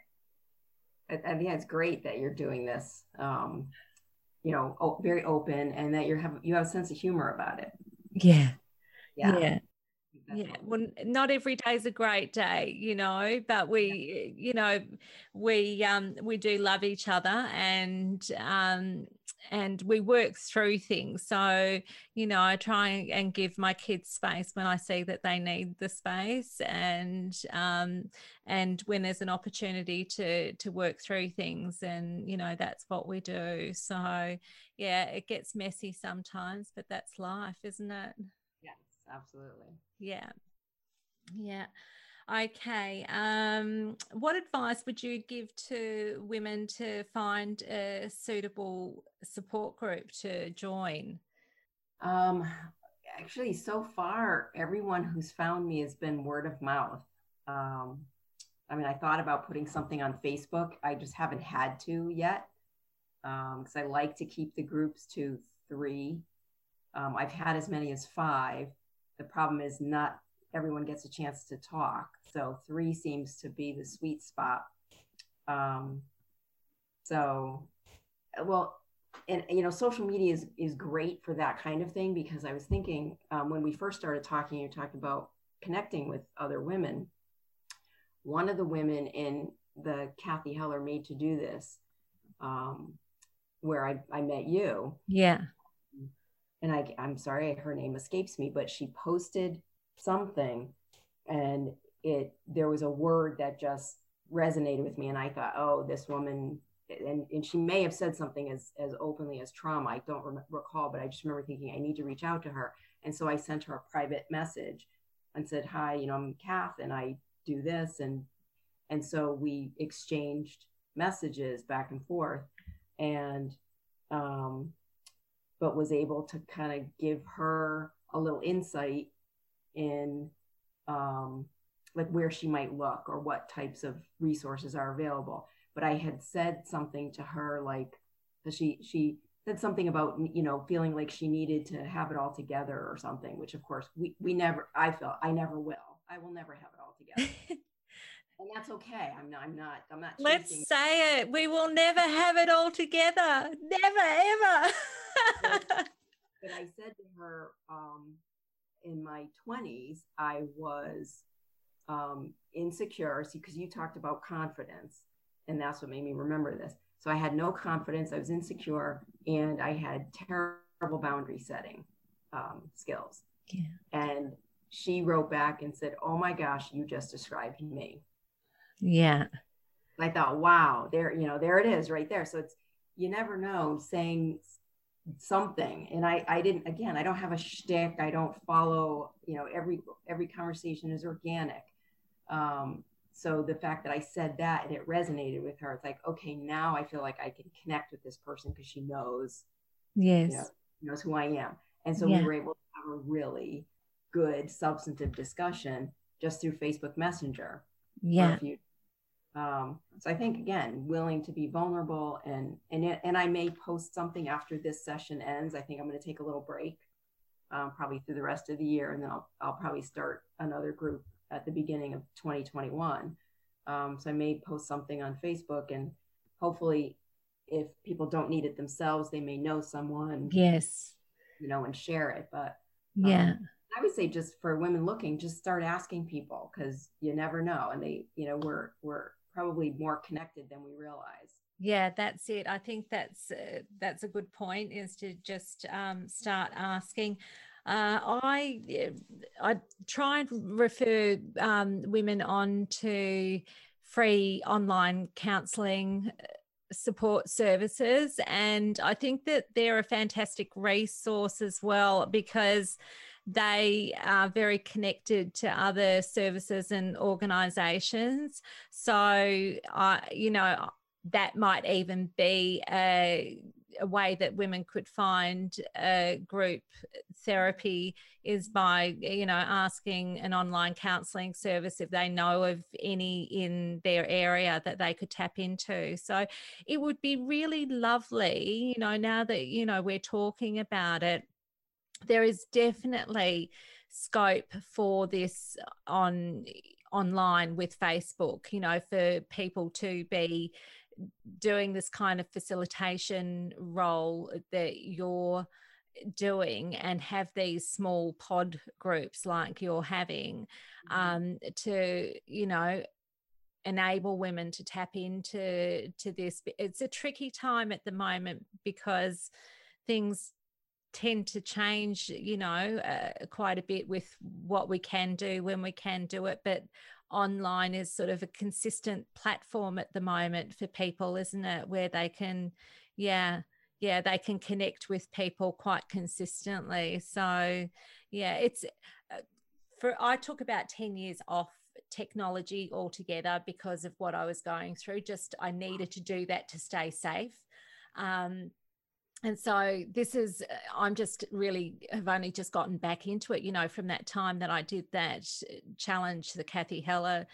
I, think it's great that you're doing this. Um, you know, very open, and that you have you have a sense of humor about it. Yeah, yeah. yeah. yeah well not every day is a great day you know but we you know we um we do love each other and um and we work through things. So you know i try and give my kids space when i see that they need the space and um and when there's an opportunity to to work through things and you know that's what we do. So yeah it gets messy sometimes but that's life isn't it? Yes absolutely. Yeah. Yeah Okay. Um, what advice would you give to women to find a suitable support group to join? Um, actually, so far, everyone who's found me has been word of mouth. Um, I mean, I thought about putting something on Facebook. I just haven't had to yet because um, I like to keep the groups to three. Um, I've had as many as five. The problem is not everyone gets a chance to talk. So three seems to be the sweet spot. Um, so, well, and you know, social media is is great for that kind of thing because I was thinking um, when we first started talking, you talked about connecting with other women. One of the women in the Cathy Heller Made to Do This, um, where I, I met you. Yeah. And I, I'm sorry, her name escapes me, but she posted something and it there was a word that just resonated with me and i thought oh this woman and, and she may have said something as as openly as trauma i don't rem- recall but i just remember thinking i need to reach out to her. And so i sent her a private message and said hi you know i'm kath and i do this and and so we exchanged messages back and forth and um but was able to kind of give her a little insight in um, like where she might look or what types of resources are available. But I had said something to her like she she said something about you know feeling like she needed to have it all together or something, which of course we we never I felt I never will. I will never have it all together. and that's okay. I'm not. I'm not. I'm not. Let's say it. We will never have it all together. Never ever. but, but, I said to her, um, in my 20s, I was um, insecure See, because you talked about confidence, and that's what made me remember this. So I had no confidence, I was insecure, and I had terrible boundary setting um, skills. Yeah. And she wrote back and said, Oh my gosh, you just described me. Yeah. I thought, wow, there, you know, there it is right there. So it's, you never know saying something. And i i didn't again i don't have a shtick. I don't follow you know every every conversation is organic. Um so the fact that i said that and it resonated with her it's like okay now i feel like i can connect with this person because she knows yes you know, knows who i am. And so yeah. we were able to have a really good substantive discussion just through facebook messenger yeah um, so I think again, willing to be vulnerable and and and I may post something after this session ends. I think I'm going to take a little break, um, probably through the rest of the year, and then I'll I'll probably start another group at the beginning of 2021. Um, so I may post something on Facebook, and hopefully, if people don't need it themselves, they may know someone. Yes. You know, and share it. But yeah. Um, I would say just for women looking, just start asking people because you never know. And they, you know, we're we're probably more connected than we realize. Yeah that's it. I think that's uh, that's a good point is to just um, start asking. Uh, I I try and refer um, women on to free online counselling uh, support services, and I think that they're a fantastic resource as well because they are very connected to other services and organizations. So, I, you know, that might even be a, a way that women could find a group therapy is by you know asking an online counseling service if they know of any in their area that they could tap into so it would be really lovely you know now that you know we're talking about it there is definitely scope for this on online with Facebook, you know, for people to be doing this kind of facilitation role that you're doing and have these small pod groups like you're having mm-hmm. um, to you know enable women to tap into to this it's a tricky time at the moment because things tend to change you know uh, quite a bit with what we can do when we can do it but online is sort of a consistent platform at the moment for people isn't it? Where they can yeah yeah they can connect with people quite consistently. So yeah it's uh, for i took about 10 years off technology altogether because of what i was going through. Just i needed to do that to stay safe. Um, and so this is uh, i'm just really have only just gotten back into it you know from that time that i did that uh, challenge the cathy heller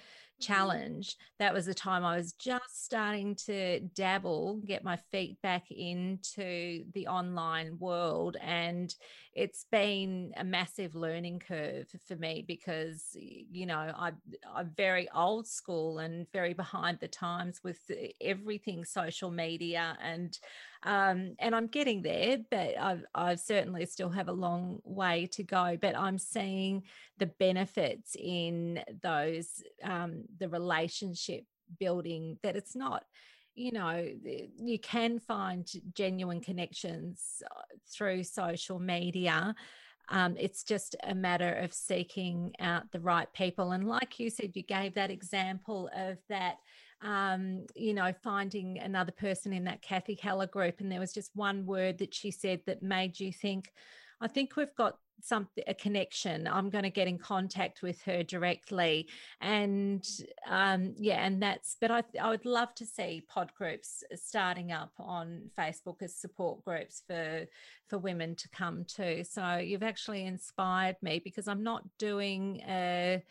Mm-hmm. challenge, that was the time I was just starting to dabble, get my feet back into the online world. And it's been a massive learning curve for me because, you know, I, I'm very old school and very behind the times with everything social media and um, and I'm getting there, but I, I certainly still have a long way to go. But I'm seeing the benefits in those um, the relationship building that it's not you know you can find genuine connections uh, through social media um, it's just a matter of seeking out the right people and like you said you gave that example of that um, you know, finding another person in that Cathy Heller group. And there was just one word that she said that made you think, I think we've got something a connection i'm going to get in contact with her directly and um yeah and that's but i i would love to see pod groups starting up on facebook as support groups for for women to come to so you've actually inspired me because i'm not doing a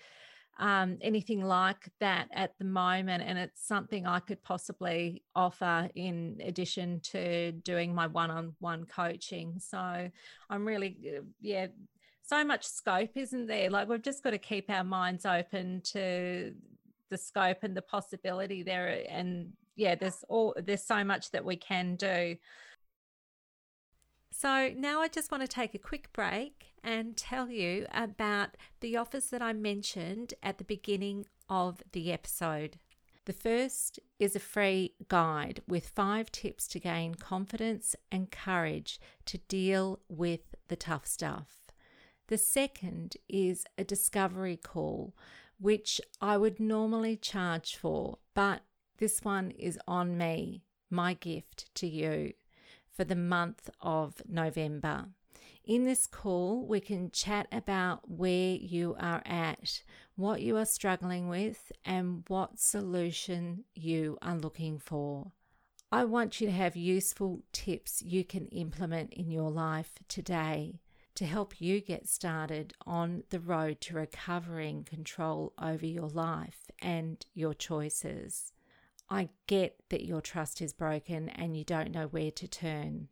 um, anything like that at the moment. And it's something I could possibly offer in addition to doing my one on one coaching. So I'm really, uh, yeah, so much scope, isn't there? Like we've just got to keep our minds open to the scope and the possibility there. And yeah, there's all, there's so much that we can do. So now I just want to take a quick break and tell you about the offers that I mentioned at the beginning of the episode. The first is a free guide with five tips to gain confidence and courage to deal with the tough stuff. The second is a discovery call, which I would normally charge for, but this one is on me, my gift to you for the month of November. In this call, we can chat about where you are at, what you are struggling with, and what solution you are looking for. I want you to have useful tips you can implement in your life today to help you get started on the road to recovering control over your life and your choices. I get that your trust is broken and you don't know where to turn.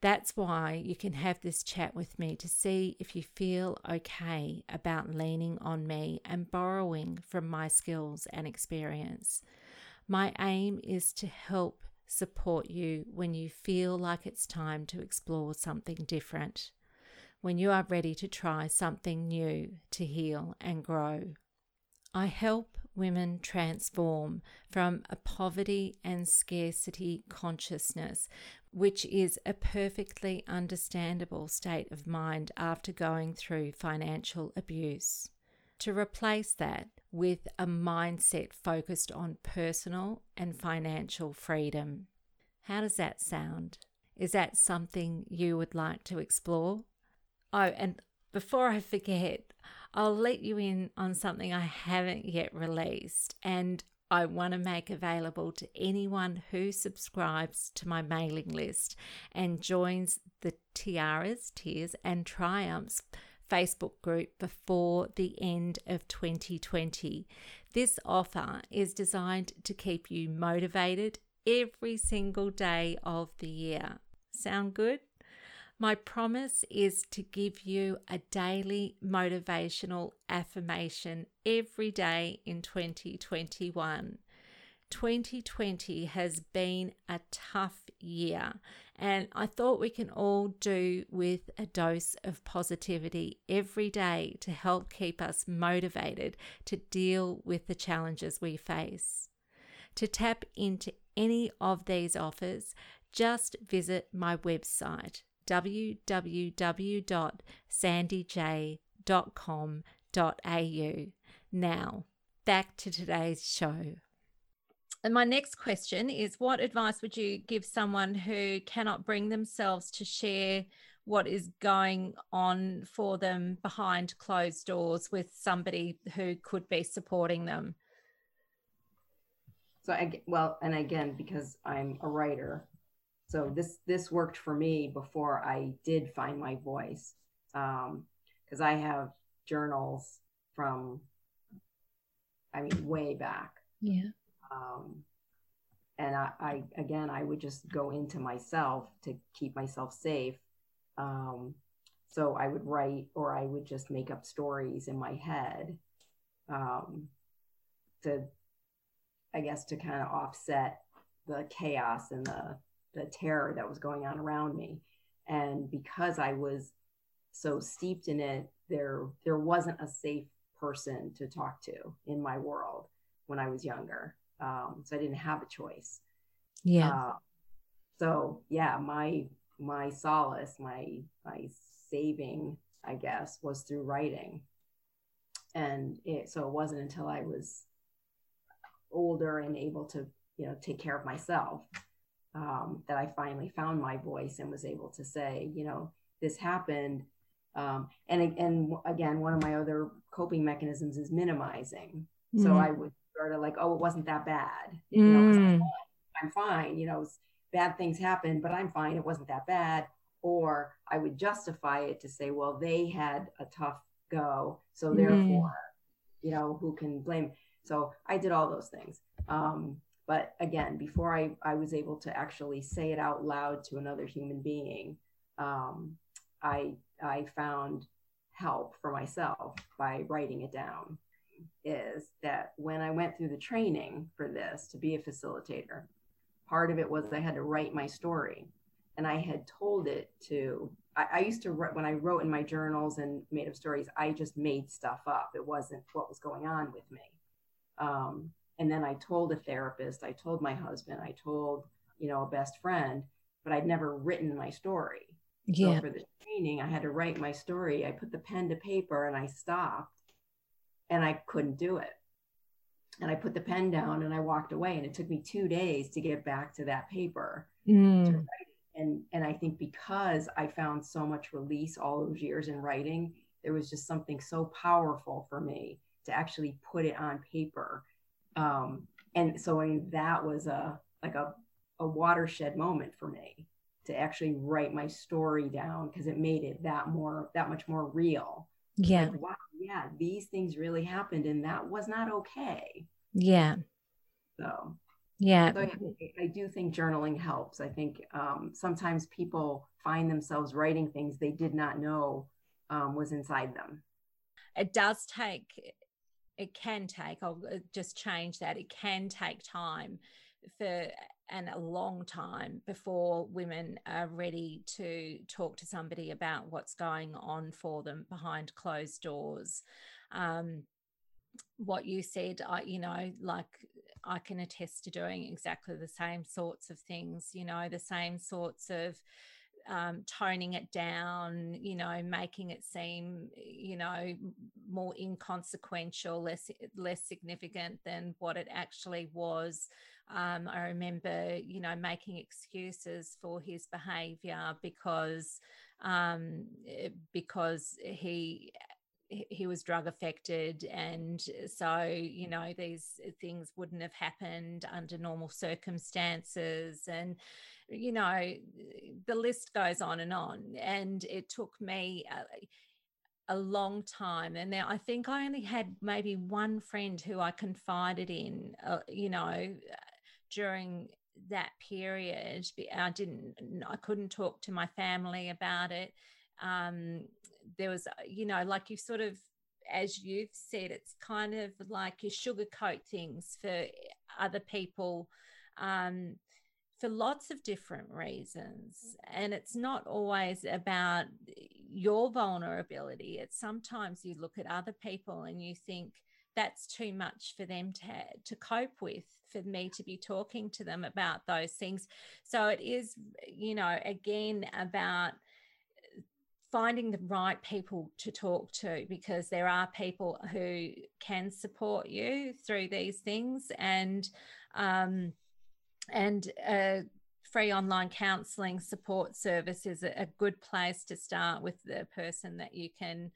That's why you can have this chat with me to see if you feel okay about leaning on me and borrowing from my skills and experience. My aim is to help support you when you feel like it's time to explore something different, when you are ready to try something new to heal and grow. I help women transform from a poverty and scarcity consciousness, which is a perfectly understandable state of mind after going through financial abuse, to replace that with a mindset focused on personal and financial freedom. How does that sound? Is that something you would like to explore? Oh, and before I forget, I'll let you in on something I haven't yet released and I want to make available to anyone who subscribes to my mailing list and joins the Tiaras, Tears and Triumphs Facebook group before the end of 2020. This offer is designed to keep you motivated every single day of the year. Sound good? My promise is to give you a daily motivational affirmation every day in 2021. 2020 has been a tough year, and I thought we can all do with a dose of positivity every day to help keep us motivated to deal with the challenges we face. To tap into any of these offers, just visit my website www.sandyj.com.au. Now, back to today's show. And my next question is What advice would you give someone who cannot bring themselves to share what is going on for them behind closed doors with somebody who could be supporting them? So, I, well, and again, because I'm a writer, so this this worked for me before I did find my voice, because um, I have journals from, I mean, way back. Yeah. Um, and I, I, again, I would just go into myself to keep myself safe. Um, so I would write, or I would just make up stories in my head um, to, I guess, to kind of offset the chaos and the the terror that was going on around me. And because I was so steeped in it, there there wasn't a safe person to talk to in my world when I was younger. Um, so I didn't have a choice. Yeah. Uh, so yeah, my my solace, my my saving, I guess, was through writing. And it, so it wasn't until I was older and able to, you know, take care of myself um, that I finally found my voice and was able to say, you know, this happened. Um, and and again, one of my other coping mechanisms is minimizing. Mm. So I would sort of like, oh, it wasn't that bad. You know, I'm, mm. I'm fine. You know, bad things happen, but I'm fine. It wasn't that bad. Or I would justify it to say, well, they had a tough go, so mm. therefore, you know, who can blame? So I did all those things. Um, but again, before I, I was able to actually say it out loud to another human being, um, I, I found help for myself by writing it down. Is that when I went through the training for this to be a facilitator, part of it was I had to write my story. And I had told it to, I, I used to, when I wrote in my journals and made up stories, I just made stuff up. It wasn't what was going on with me. Um, and then I told a therapist, I told my husband, I told, you know, a best friend, but I'd never written my story. Yeah. So for the training, I had to write my story. I put the pen to paper and I stopped and I couldn't do it. And I put the pen down and I walked away. And it took me two days to get back to that paper. Mm. And and I think because I found so much release all those years in writing, there was just something so powerful for me to actually put it on paper um, and so I mean, that was a like a, a watershed moment for me to actually write my story down because it made it that more that much more real. Yeah. Like, wow, yeah, these things really happened and that was not okay. Yeah. So yeah. So I, I, do think journaling helps. I think um, sometimes people find themselves writing things they did not know um, was inside them. It does take it can take i'll uh, just change that it can take time for and a long time before women are ready to talk to somebody about what's going on for them behind closed doors. Um, what you said i you know like i can attest to doing exactly the same sorts of things you know the same sorts of um, toning it down, you know, making it seem, you know, more inconsequential, less less significant than what it actually was. Um, I remember, you know, making excuses for his behaviour because um, eh, because he he was drug affected and so you know these things wouldn't have happened under normal circumstances and you know the list goes on and on and it took me a, a long time. And now i think i only had maybe one friend who i confided in uh, you know during that period i didn't i couldn't talk to my family about it. Um, there was, uh, you know, like you sort of, as you've said, it's kind of like you sugarcoat things for other people. Um, for lots of different reasons. And it's not always about your vulnerability. It's sometimes you look at other people and you think, that's too much for them to to cope with for me to be talking to them about those things so it is you know again about finding the right people to talk to because there are people who can support you through these things and um, and uh, free online counseling support service is a, good place to start with the person that you can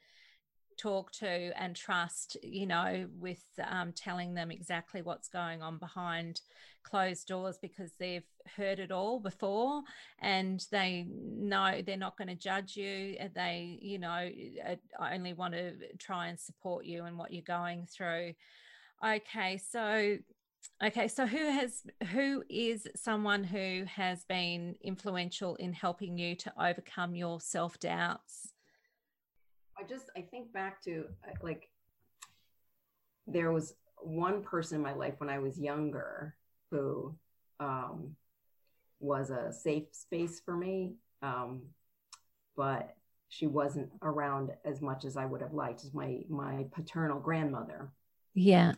talk to and trust, you know, with um, telling them exactly what's going on behind closed doors because they've heard it all before and they know they're not going to judge you. They, you know, only want to try and support you and what you're going through. Okay, so okay so who has who is someone who has been influential in helping you to overcome your self-doubts I just I think back to uh, like there was one person in my life when I was younger who um, was a safe space for me, um, but she wasn't around as much as I would have liked. As my my paternal grandmother. Yeah.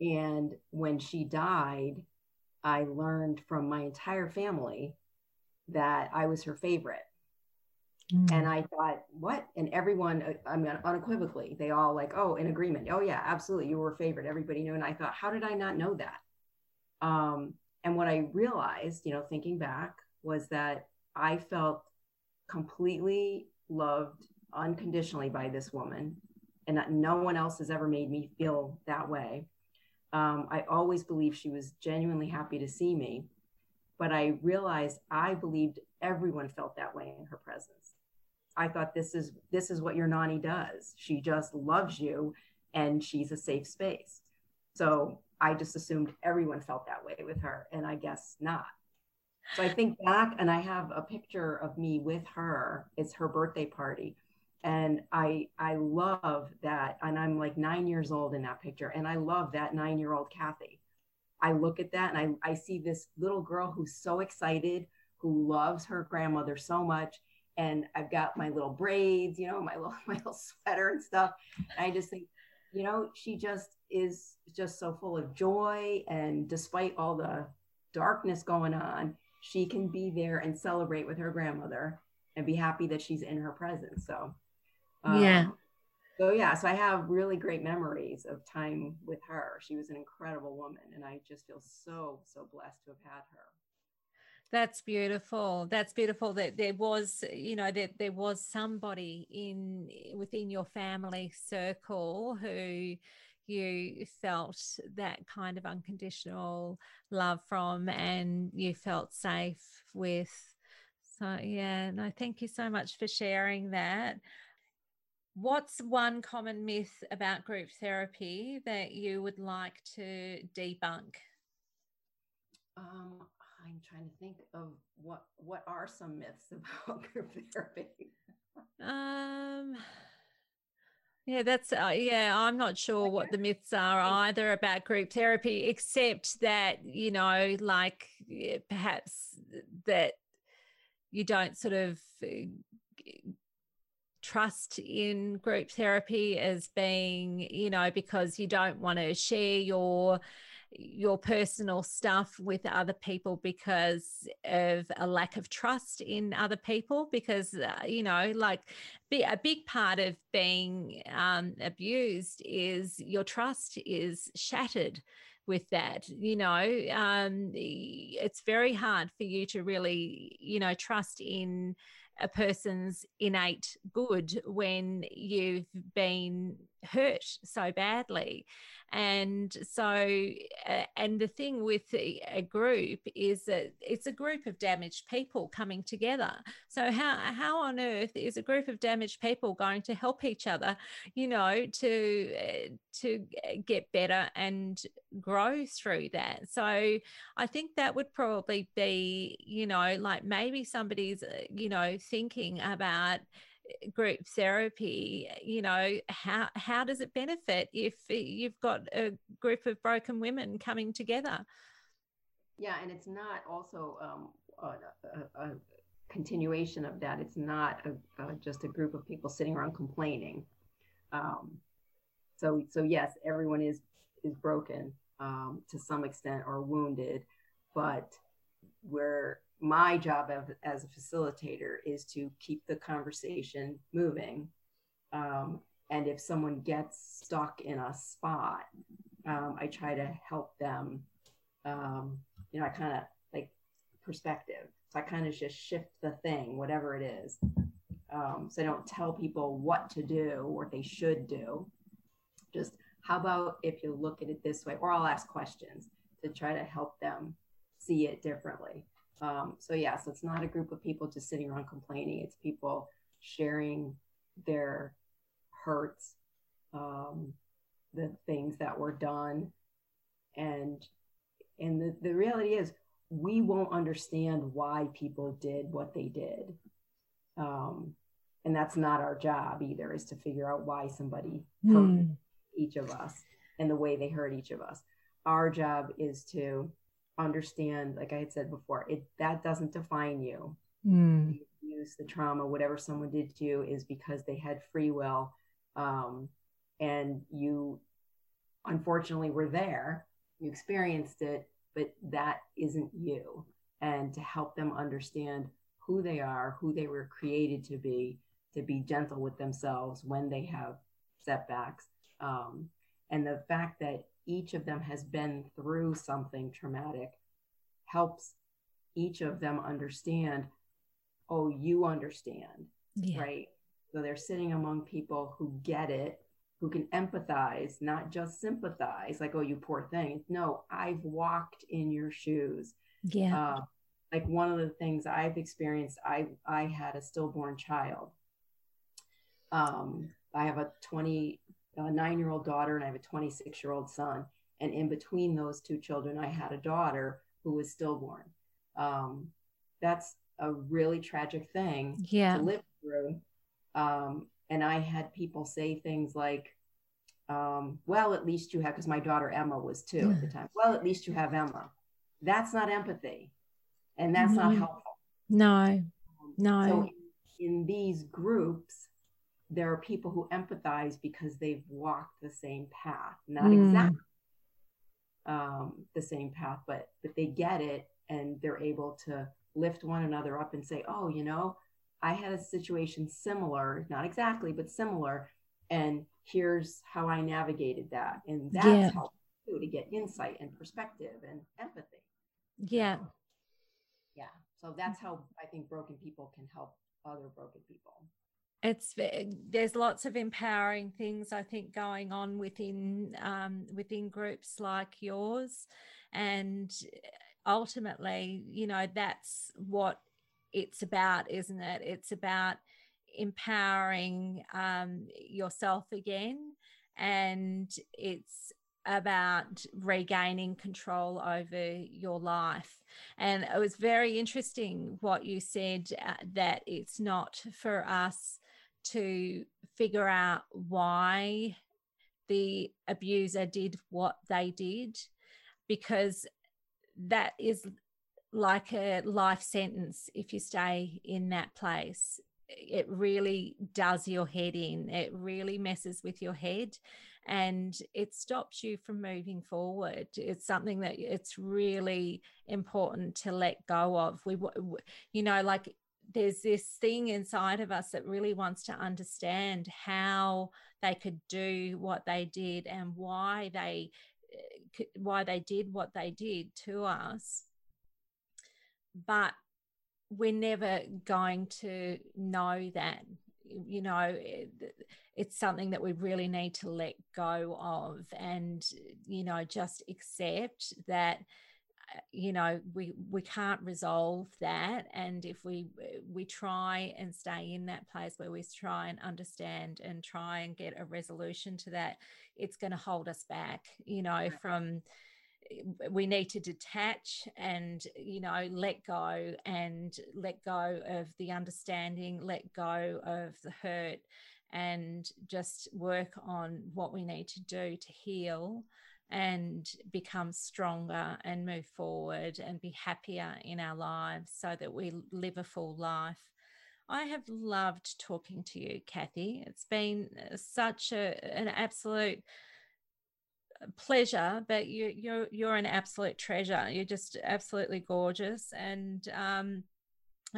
And when she died, I learned from my entire family that I was her favorite. Mm. And I thought, what? And everyone, uh, I mean, unequivocally, they all like, oh, in agreement. Oh, yeah, absolutely. You were a favorite. Everybody knew. And I thought, how did I not know that? Um, and what I realized, you know, thinking back, was that I felt completely loved unconditionally by this woman, and that no one else has ever made me feel that way. Um, I always believed she was genuinely happy to see me, but I realized I believed everyone felt that way in her presence. I thought this is this is what your nanny does. She just loves you and she's a safe space. So I just assumed everyone felt that way with her and I guess not. So I think back and I have a picture of me with her. It's her birthday party. And I I love that and I'm like 9 years old in that picture and I love that 9-year-old Kathy. I look at that and I I see this little girl who's so excited, who loves her grandmother so much and I've got my little braids, you know, my little my little sweater and stuff. And I just think, you know, she just is just so full of joy, and despite all the darkness going on, she can be there and celebrate with her grandmother and be happy that she's in her presence. So, um, yeah. So yeah, so I have really great memories of time with her. She was an incredible woman, and I just feel so so blessed to have had her. That's beautiful. That's beautiful that there was, you know, that there was somebody in within your family circle who you felt that kind of unconditional love from and you felt safe with. So yeah, no, thank you so much for sharing that. What's one common myth about group therapy that you would like to debunk? Um, I'm trying to think of what what are some myths about group therapy. um yeah, that's uh, yeah. I'm not sure what the myths are either about group therapy, except that you know, like perhaps that you don't sort of uh, trust in group therapy as being, you know, because you don't want to share your your personal stuff with other people because of a lack of trust in other people because uh, you know like be, a big part of being um, abused is your trust is shattered with that you know um, it's very hard for you to really you know trust in a person's innate good when you've been hurt so badly. And so uh, and the thing with a group is that it's a group of damaged people coming together. So how how on earth is a group of damaged people going to help each other you know to uh, to get better and grow through that? So i think that would probably be you know like maybe somebody's uh, you know thinking about group therapy you know how how does it benefit if you've got a group of broken women coming together? Yeah and it's not also um, a, a, a, continuation of that. It's not a, just a group of people sitting around complaining. Um, so so yes everyone is is broken um, to some extent or wounded but where my job of, as a facilitator is to keep the conversation moving. Um, and if someone gets stuck in a spot, um, I try to help them. Um, you know, I kind of like perspective. So I kind of just shift the thing, whatever it is. Um, so I don't tell people what to do or what they should do. Just how about if you look at it this way, or I'll ask questions to try to help them see it differently. Um, so yeah, so it's not a group of people just sitting around complaining. It's people sharing their hurts, um, the things that were done, and and the, the reality is we won't understand why people did what they did. Um, and that's not our job either, is to figure out why somebody mm. hurt each of us and the way they hurt each of us. Our job is to understand, like I had said before, it that doesn't define you. Mm. The abuse, the trauma, whatever someone did to you is because they had free will. Um, and you unfortunately were there, you experienced it, but that isn't you. And to help them understand who they are, who they were created to be, to be gentle with themselves when they have setbacks. Um, and the fact that each of them has been through something traumatic helps each of them understand oh you understand yeah. right? So they're sitting among people who get it who can empathize not just sympathize like oh you poor thing. No i've walked in your shoes. Yeah. Uh, like one of the things i've experienced i i had a stillborn child. Um i have a 20 a nine year old daughter and I have a 26 year old son. And in between those two children, I had a daughter who was stillborn. Um, that's a really tragic thing yeah. to live through. Um, and I had people say things like, um, well, at least you have, because my daughter Emma was two at the time. Well, at least you have Emma. That's not empathy. And that's not helpful. No, no. So in, in these groups, there are people who empathize because they've walked the same path, not mm. exactly um, the same path, but but they get it and they're able to lift one another up and say, "Oh, you know, I had a situation similar, not exactly, but similar, and here's how I navigated that." And that's yeah. helpful too to get insight and perspective and empathy. Yeah. So, yeah. So that's how I think broken people can help other broken people it's there's lots of empowering things I think going on within um, within groups like yours, and ultimately, you know, that's what it's about, isn't it? It's about empowering um, yourself again, and it's about regaining control over your life. And it was very interesting what you said uh, that it's not for us to figure out why the abuser did what they did because that is like a life sentence if you stay in that place. It really does your head in. It really messes with your head and it stops you from moving forward. It's something that it's really important to let go of. We you know like there's this thing inside of us that really wants to understand how they could do what they did and why they eh, why they did what they did to us. But we're never going to know that you know it, it's something that we really need to let go of and you know just accept that Uh, you know we we can't resolve that and if we uh, we try and stay in that place where we try and understand and try and get a resolution to that it's going to hold us back you know from eh, we need to detach and you know let go and let go of the understanding let go of the hurt and just work on what we need to do to heal and become stronger and move forward and be happier in our lives so that we live a full life. I have loved talking to you, Kathy. It's been uh, such a, an absolute pleasure, but you, are you're, you're an absolute treasure. You're just absolutely gorgeous, and um,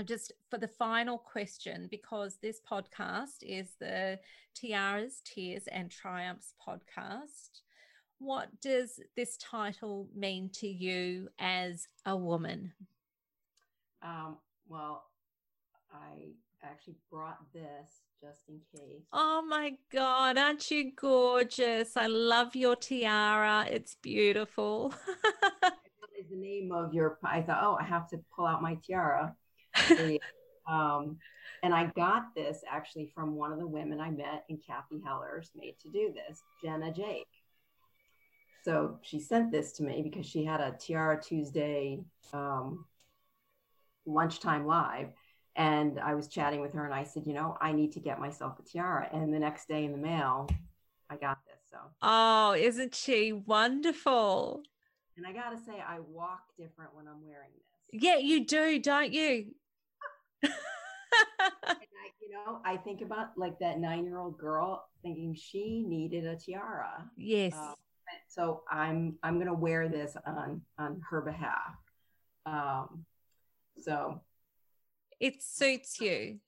just for the final question, because this podcast is the Tiaras, Tears, and Triumphs podcast. What does this title mean to you as a woman? Um, well, I actually brought this just in case. Oh my God, aren't you gorgeous? I love your tiara. It's beautiful. is the name of your, I thought, oh, I have to pull out my tiara. um, and I got this actually from one of the women I met in Cathy Heller's Made to Do This, Jenna Jake. So she sent this to me because she had a Tiara Tuesday um, lunchtime live. And I was chatting with her and I said, you know, I need to get myself a tiara. And the next day in the mail, I got this. So, oh, isn't she wonderful? And I got to say, I walk different when I'm wearing this. Yeah, you do, don't you? I, you know, I think about like that nine year old girl thinking she needed a tiara. Yes. Uh, so I'm I'm gonna wear this on on her behalf. Um, so it suits you.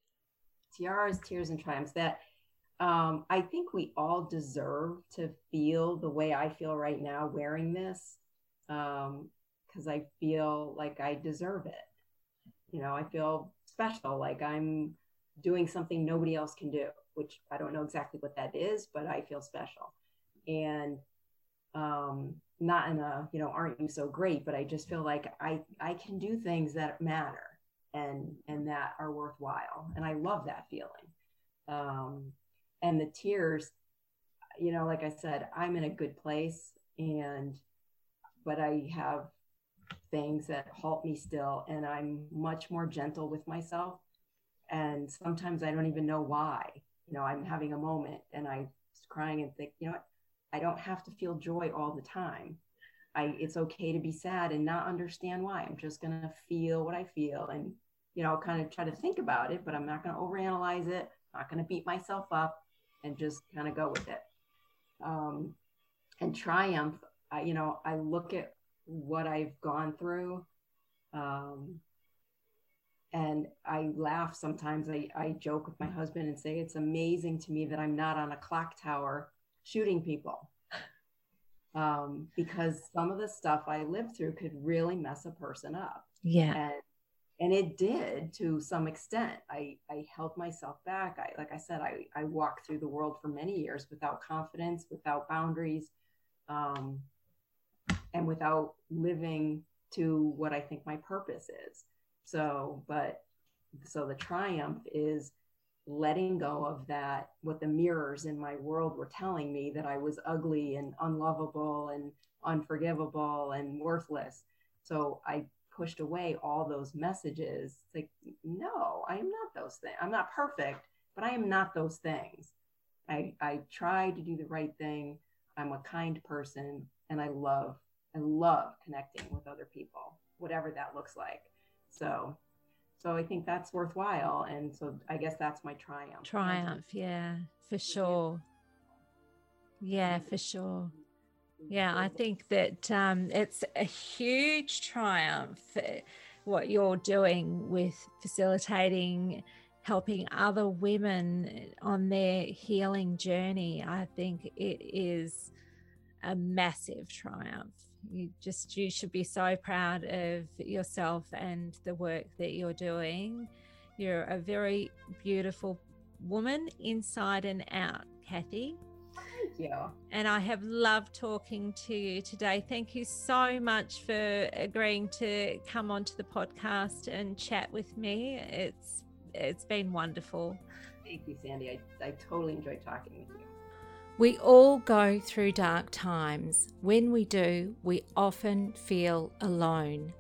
Tiaras, tears, and triumphs. That um, I think we all deserve to feel the way I feel right now wearing this, because um, I feel like I deserve it. You know, I feel special, like I'm doing something nobody else can do, which I don't know exactly what that is, but I feel special. And um, not in a, you know, aren't you so great, but I just feel like I, I can do things that matter and, and that are worthwhile. And I love that feeling. Um, and the tears, you know, like I said, I'm in a good place and, but I have things that halt me still and i'm much more gentle with myself and sometimes i don't even know why you know i'm having a moment and i'm crying and think you know what i don't have to feel joy all the time i it's okay to be sad and not understand why i'm just going to feel what i feel and you know kind of try to think about it but i'm not going to overanalyze it not going to beat myself up and just kind of go with it um, and triumph I, you know i look at what I've gone through. Um, and I laugh sometimes. I, I joke with my husband and say, it's amazing to me that I'm not on a clock tower shooting people. Um, because some of the stuff I lived through could really mess a person up. Yeah. And, and it did to some extent. I, I held myself back. I, like I said, I, I walked through the world for many years without confidence, without boundaries. Um, and without living to what I think my purpose is. So, but so the triumph is letting go of that, what the mirrors in my world were telling me that I was ugly and unlovable and unforgivable and worthless. So I pushed away all those messages. It's like, no, I am not those things. I'm not perfect, but I am not those things. I, I try to do the right thing. I'm a kind person and I love I love connecting with other people, whatever that looks like. So, so I think that's worthwhile. And so I guess that's my triumph. Triumph. Yeah, for sure. Yeah, for sure. Yeah, I think that um, it's a huge triumph uh, what you're doing with facilitating, helping other women on their healing journey. I think it is a massive triumph you just you should be so proud of yourself and the work that you're doing. You're a very beautiful woman inside and out kathy. Thank you. And i have loved talking to you today. Thank you so much for agreeing to come onto the podcast and chat with me. It's it's been wonderful. Thank you sandy. I, I totally enjoyed talking with you We all go through dark times. When we do, we often feel alone.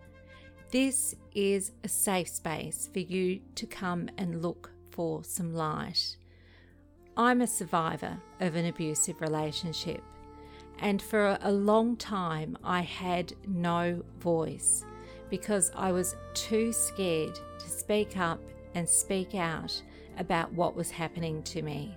This is a safe space for you to come and look for some light. I'm a survivor of an abusive relationship, and for a long time I had no voice because I was too scared to speak up and speak out about what was happening to me.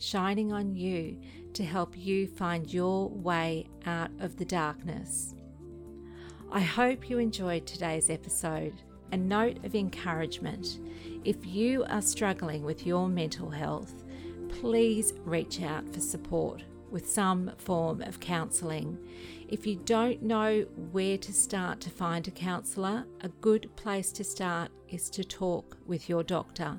shining on you to help you find your way out of the darkness. I hope you enjoyed today's episode. A note of encouragement if you are struggling with your mental health, please reach out for support with some form of counselling. If you don't know where to start to find a counsellor, a good place to start is to talk with your doctor.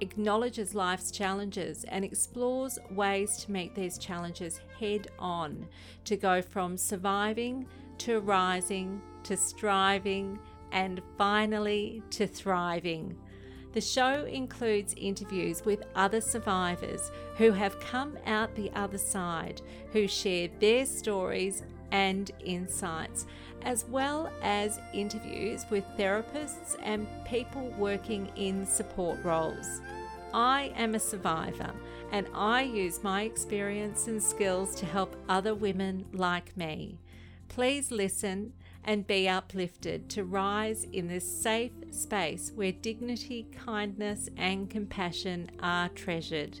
acknowledges life's challenges and explores ways to meet these challenges head on to go from surviving to rising to striving and finally to thriving. The show includes interviews with other survivors who have come out the other side, who share their stories and insights, as well as interviews with therapists and people working in support roles. I am a survivor and I use my experience and skills to help other women like me. Please listen and be uplifted to rise in this safe space where dignity, kindness, and compassion are treasured.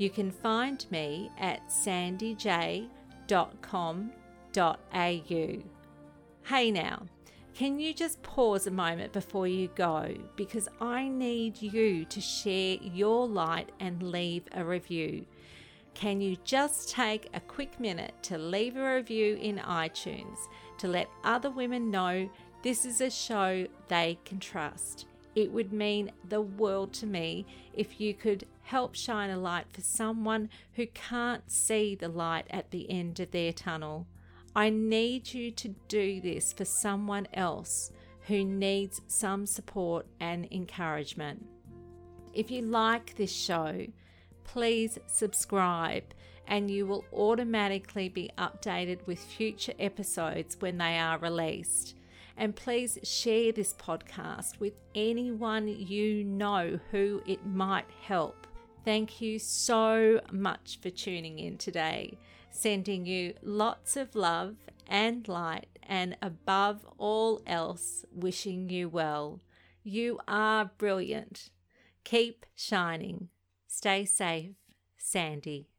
You can find me at sandyj.com.au. Hey now, can you just pause a moment before you go? Because I need you to share your light and leave a review. Can you just take a quick minute to leave a review in iTunes to let other women know this is a show they can trust? It would mean the world to me if you could help shine a light for someone who can't see the light at the end of their tunnel. I need you to do this for someone else who needs some support and encouragement. If you like this show, please subscribe and you will automatically be updated with future episodes when they are released. And please share this podcast with anyone you know who it might help. Thank you so much for tuning in today. Sending you lots of love and light, and above all else, wishing you well. You are brilliant. Keep shining. Stay safe, Sandy.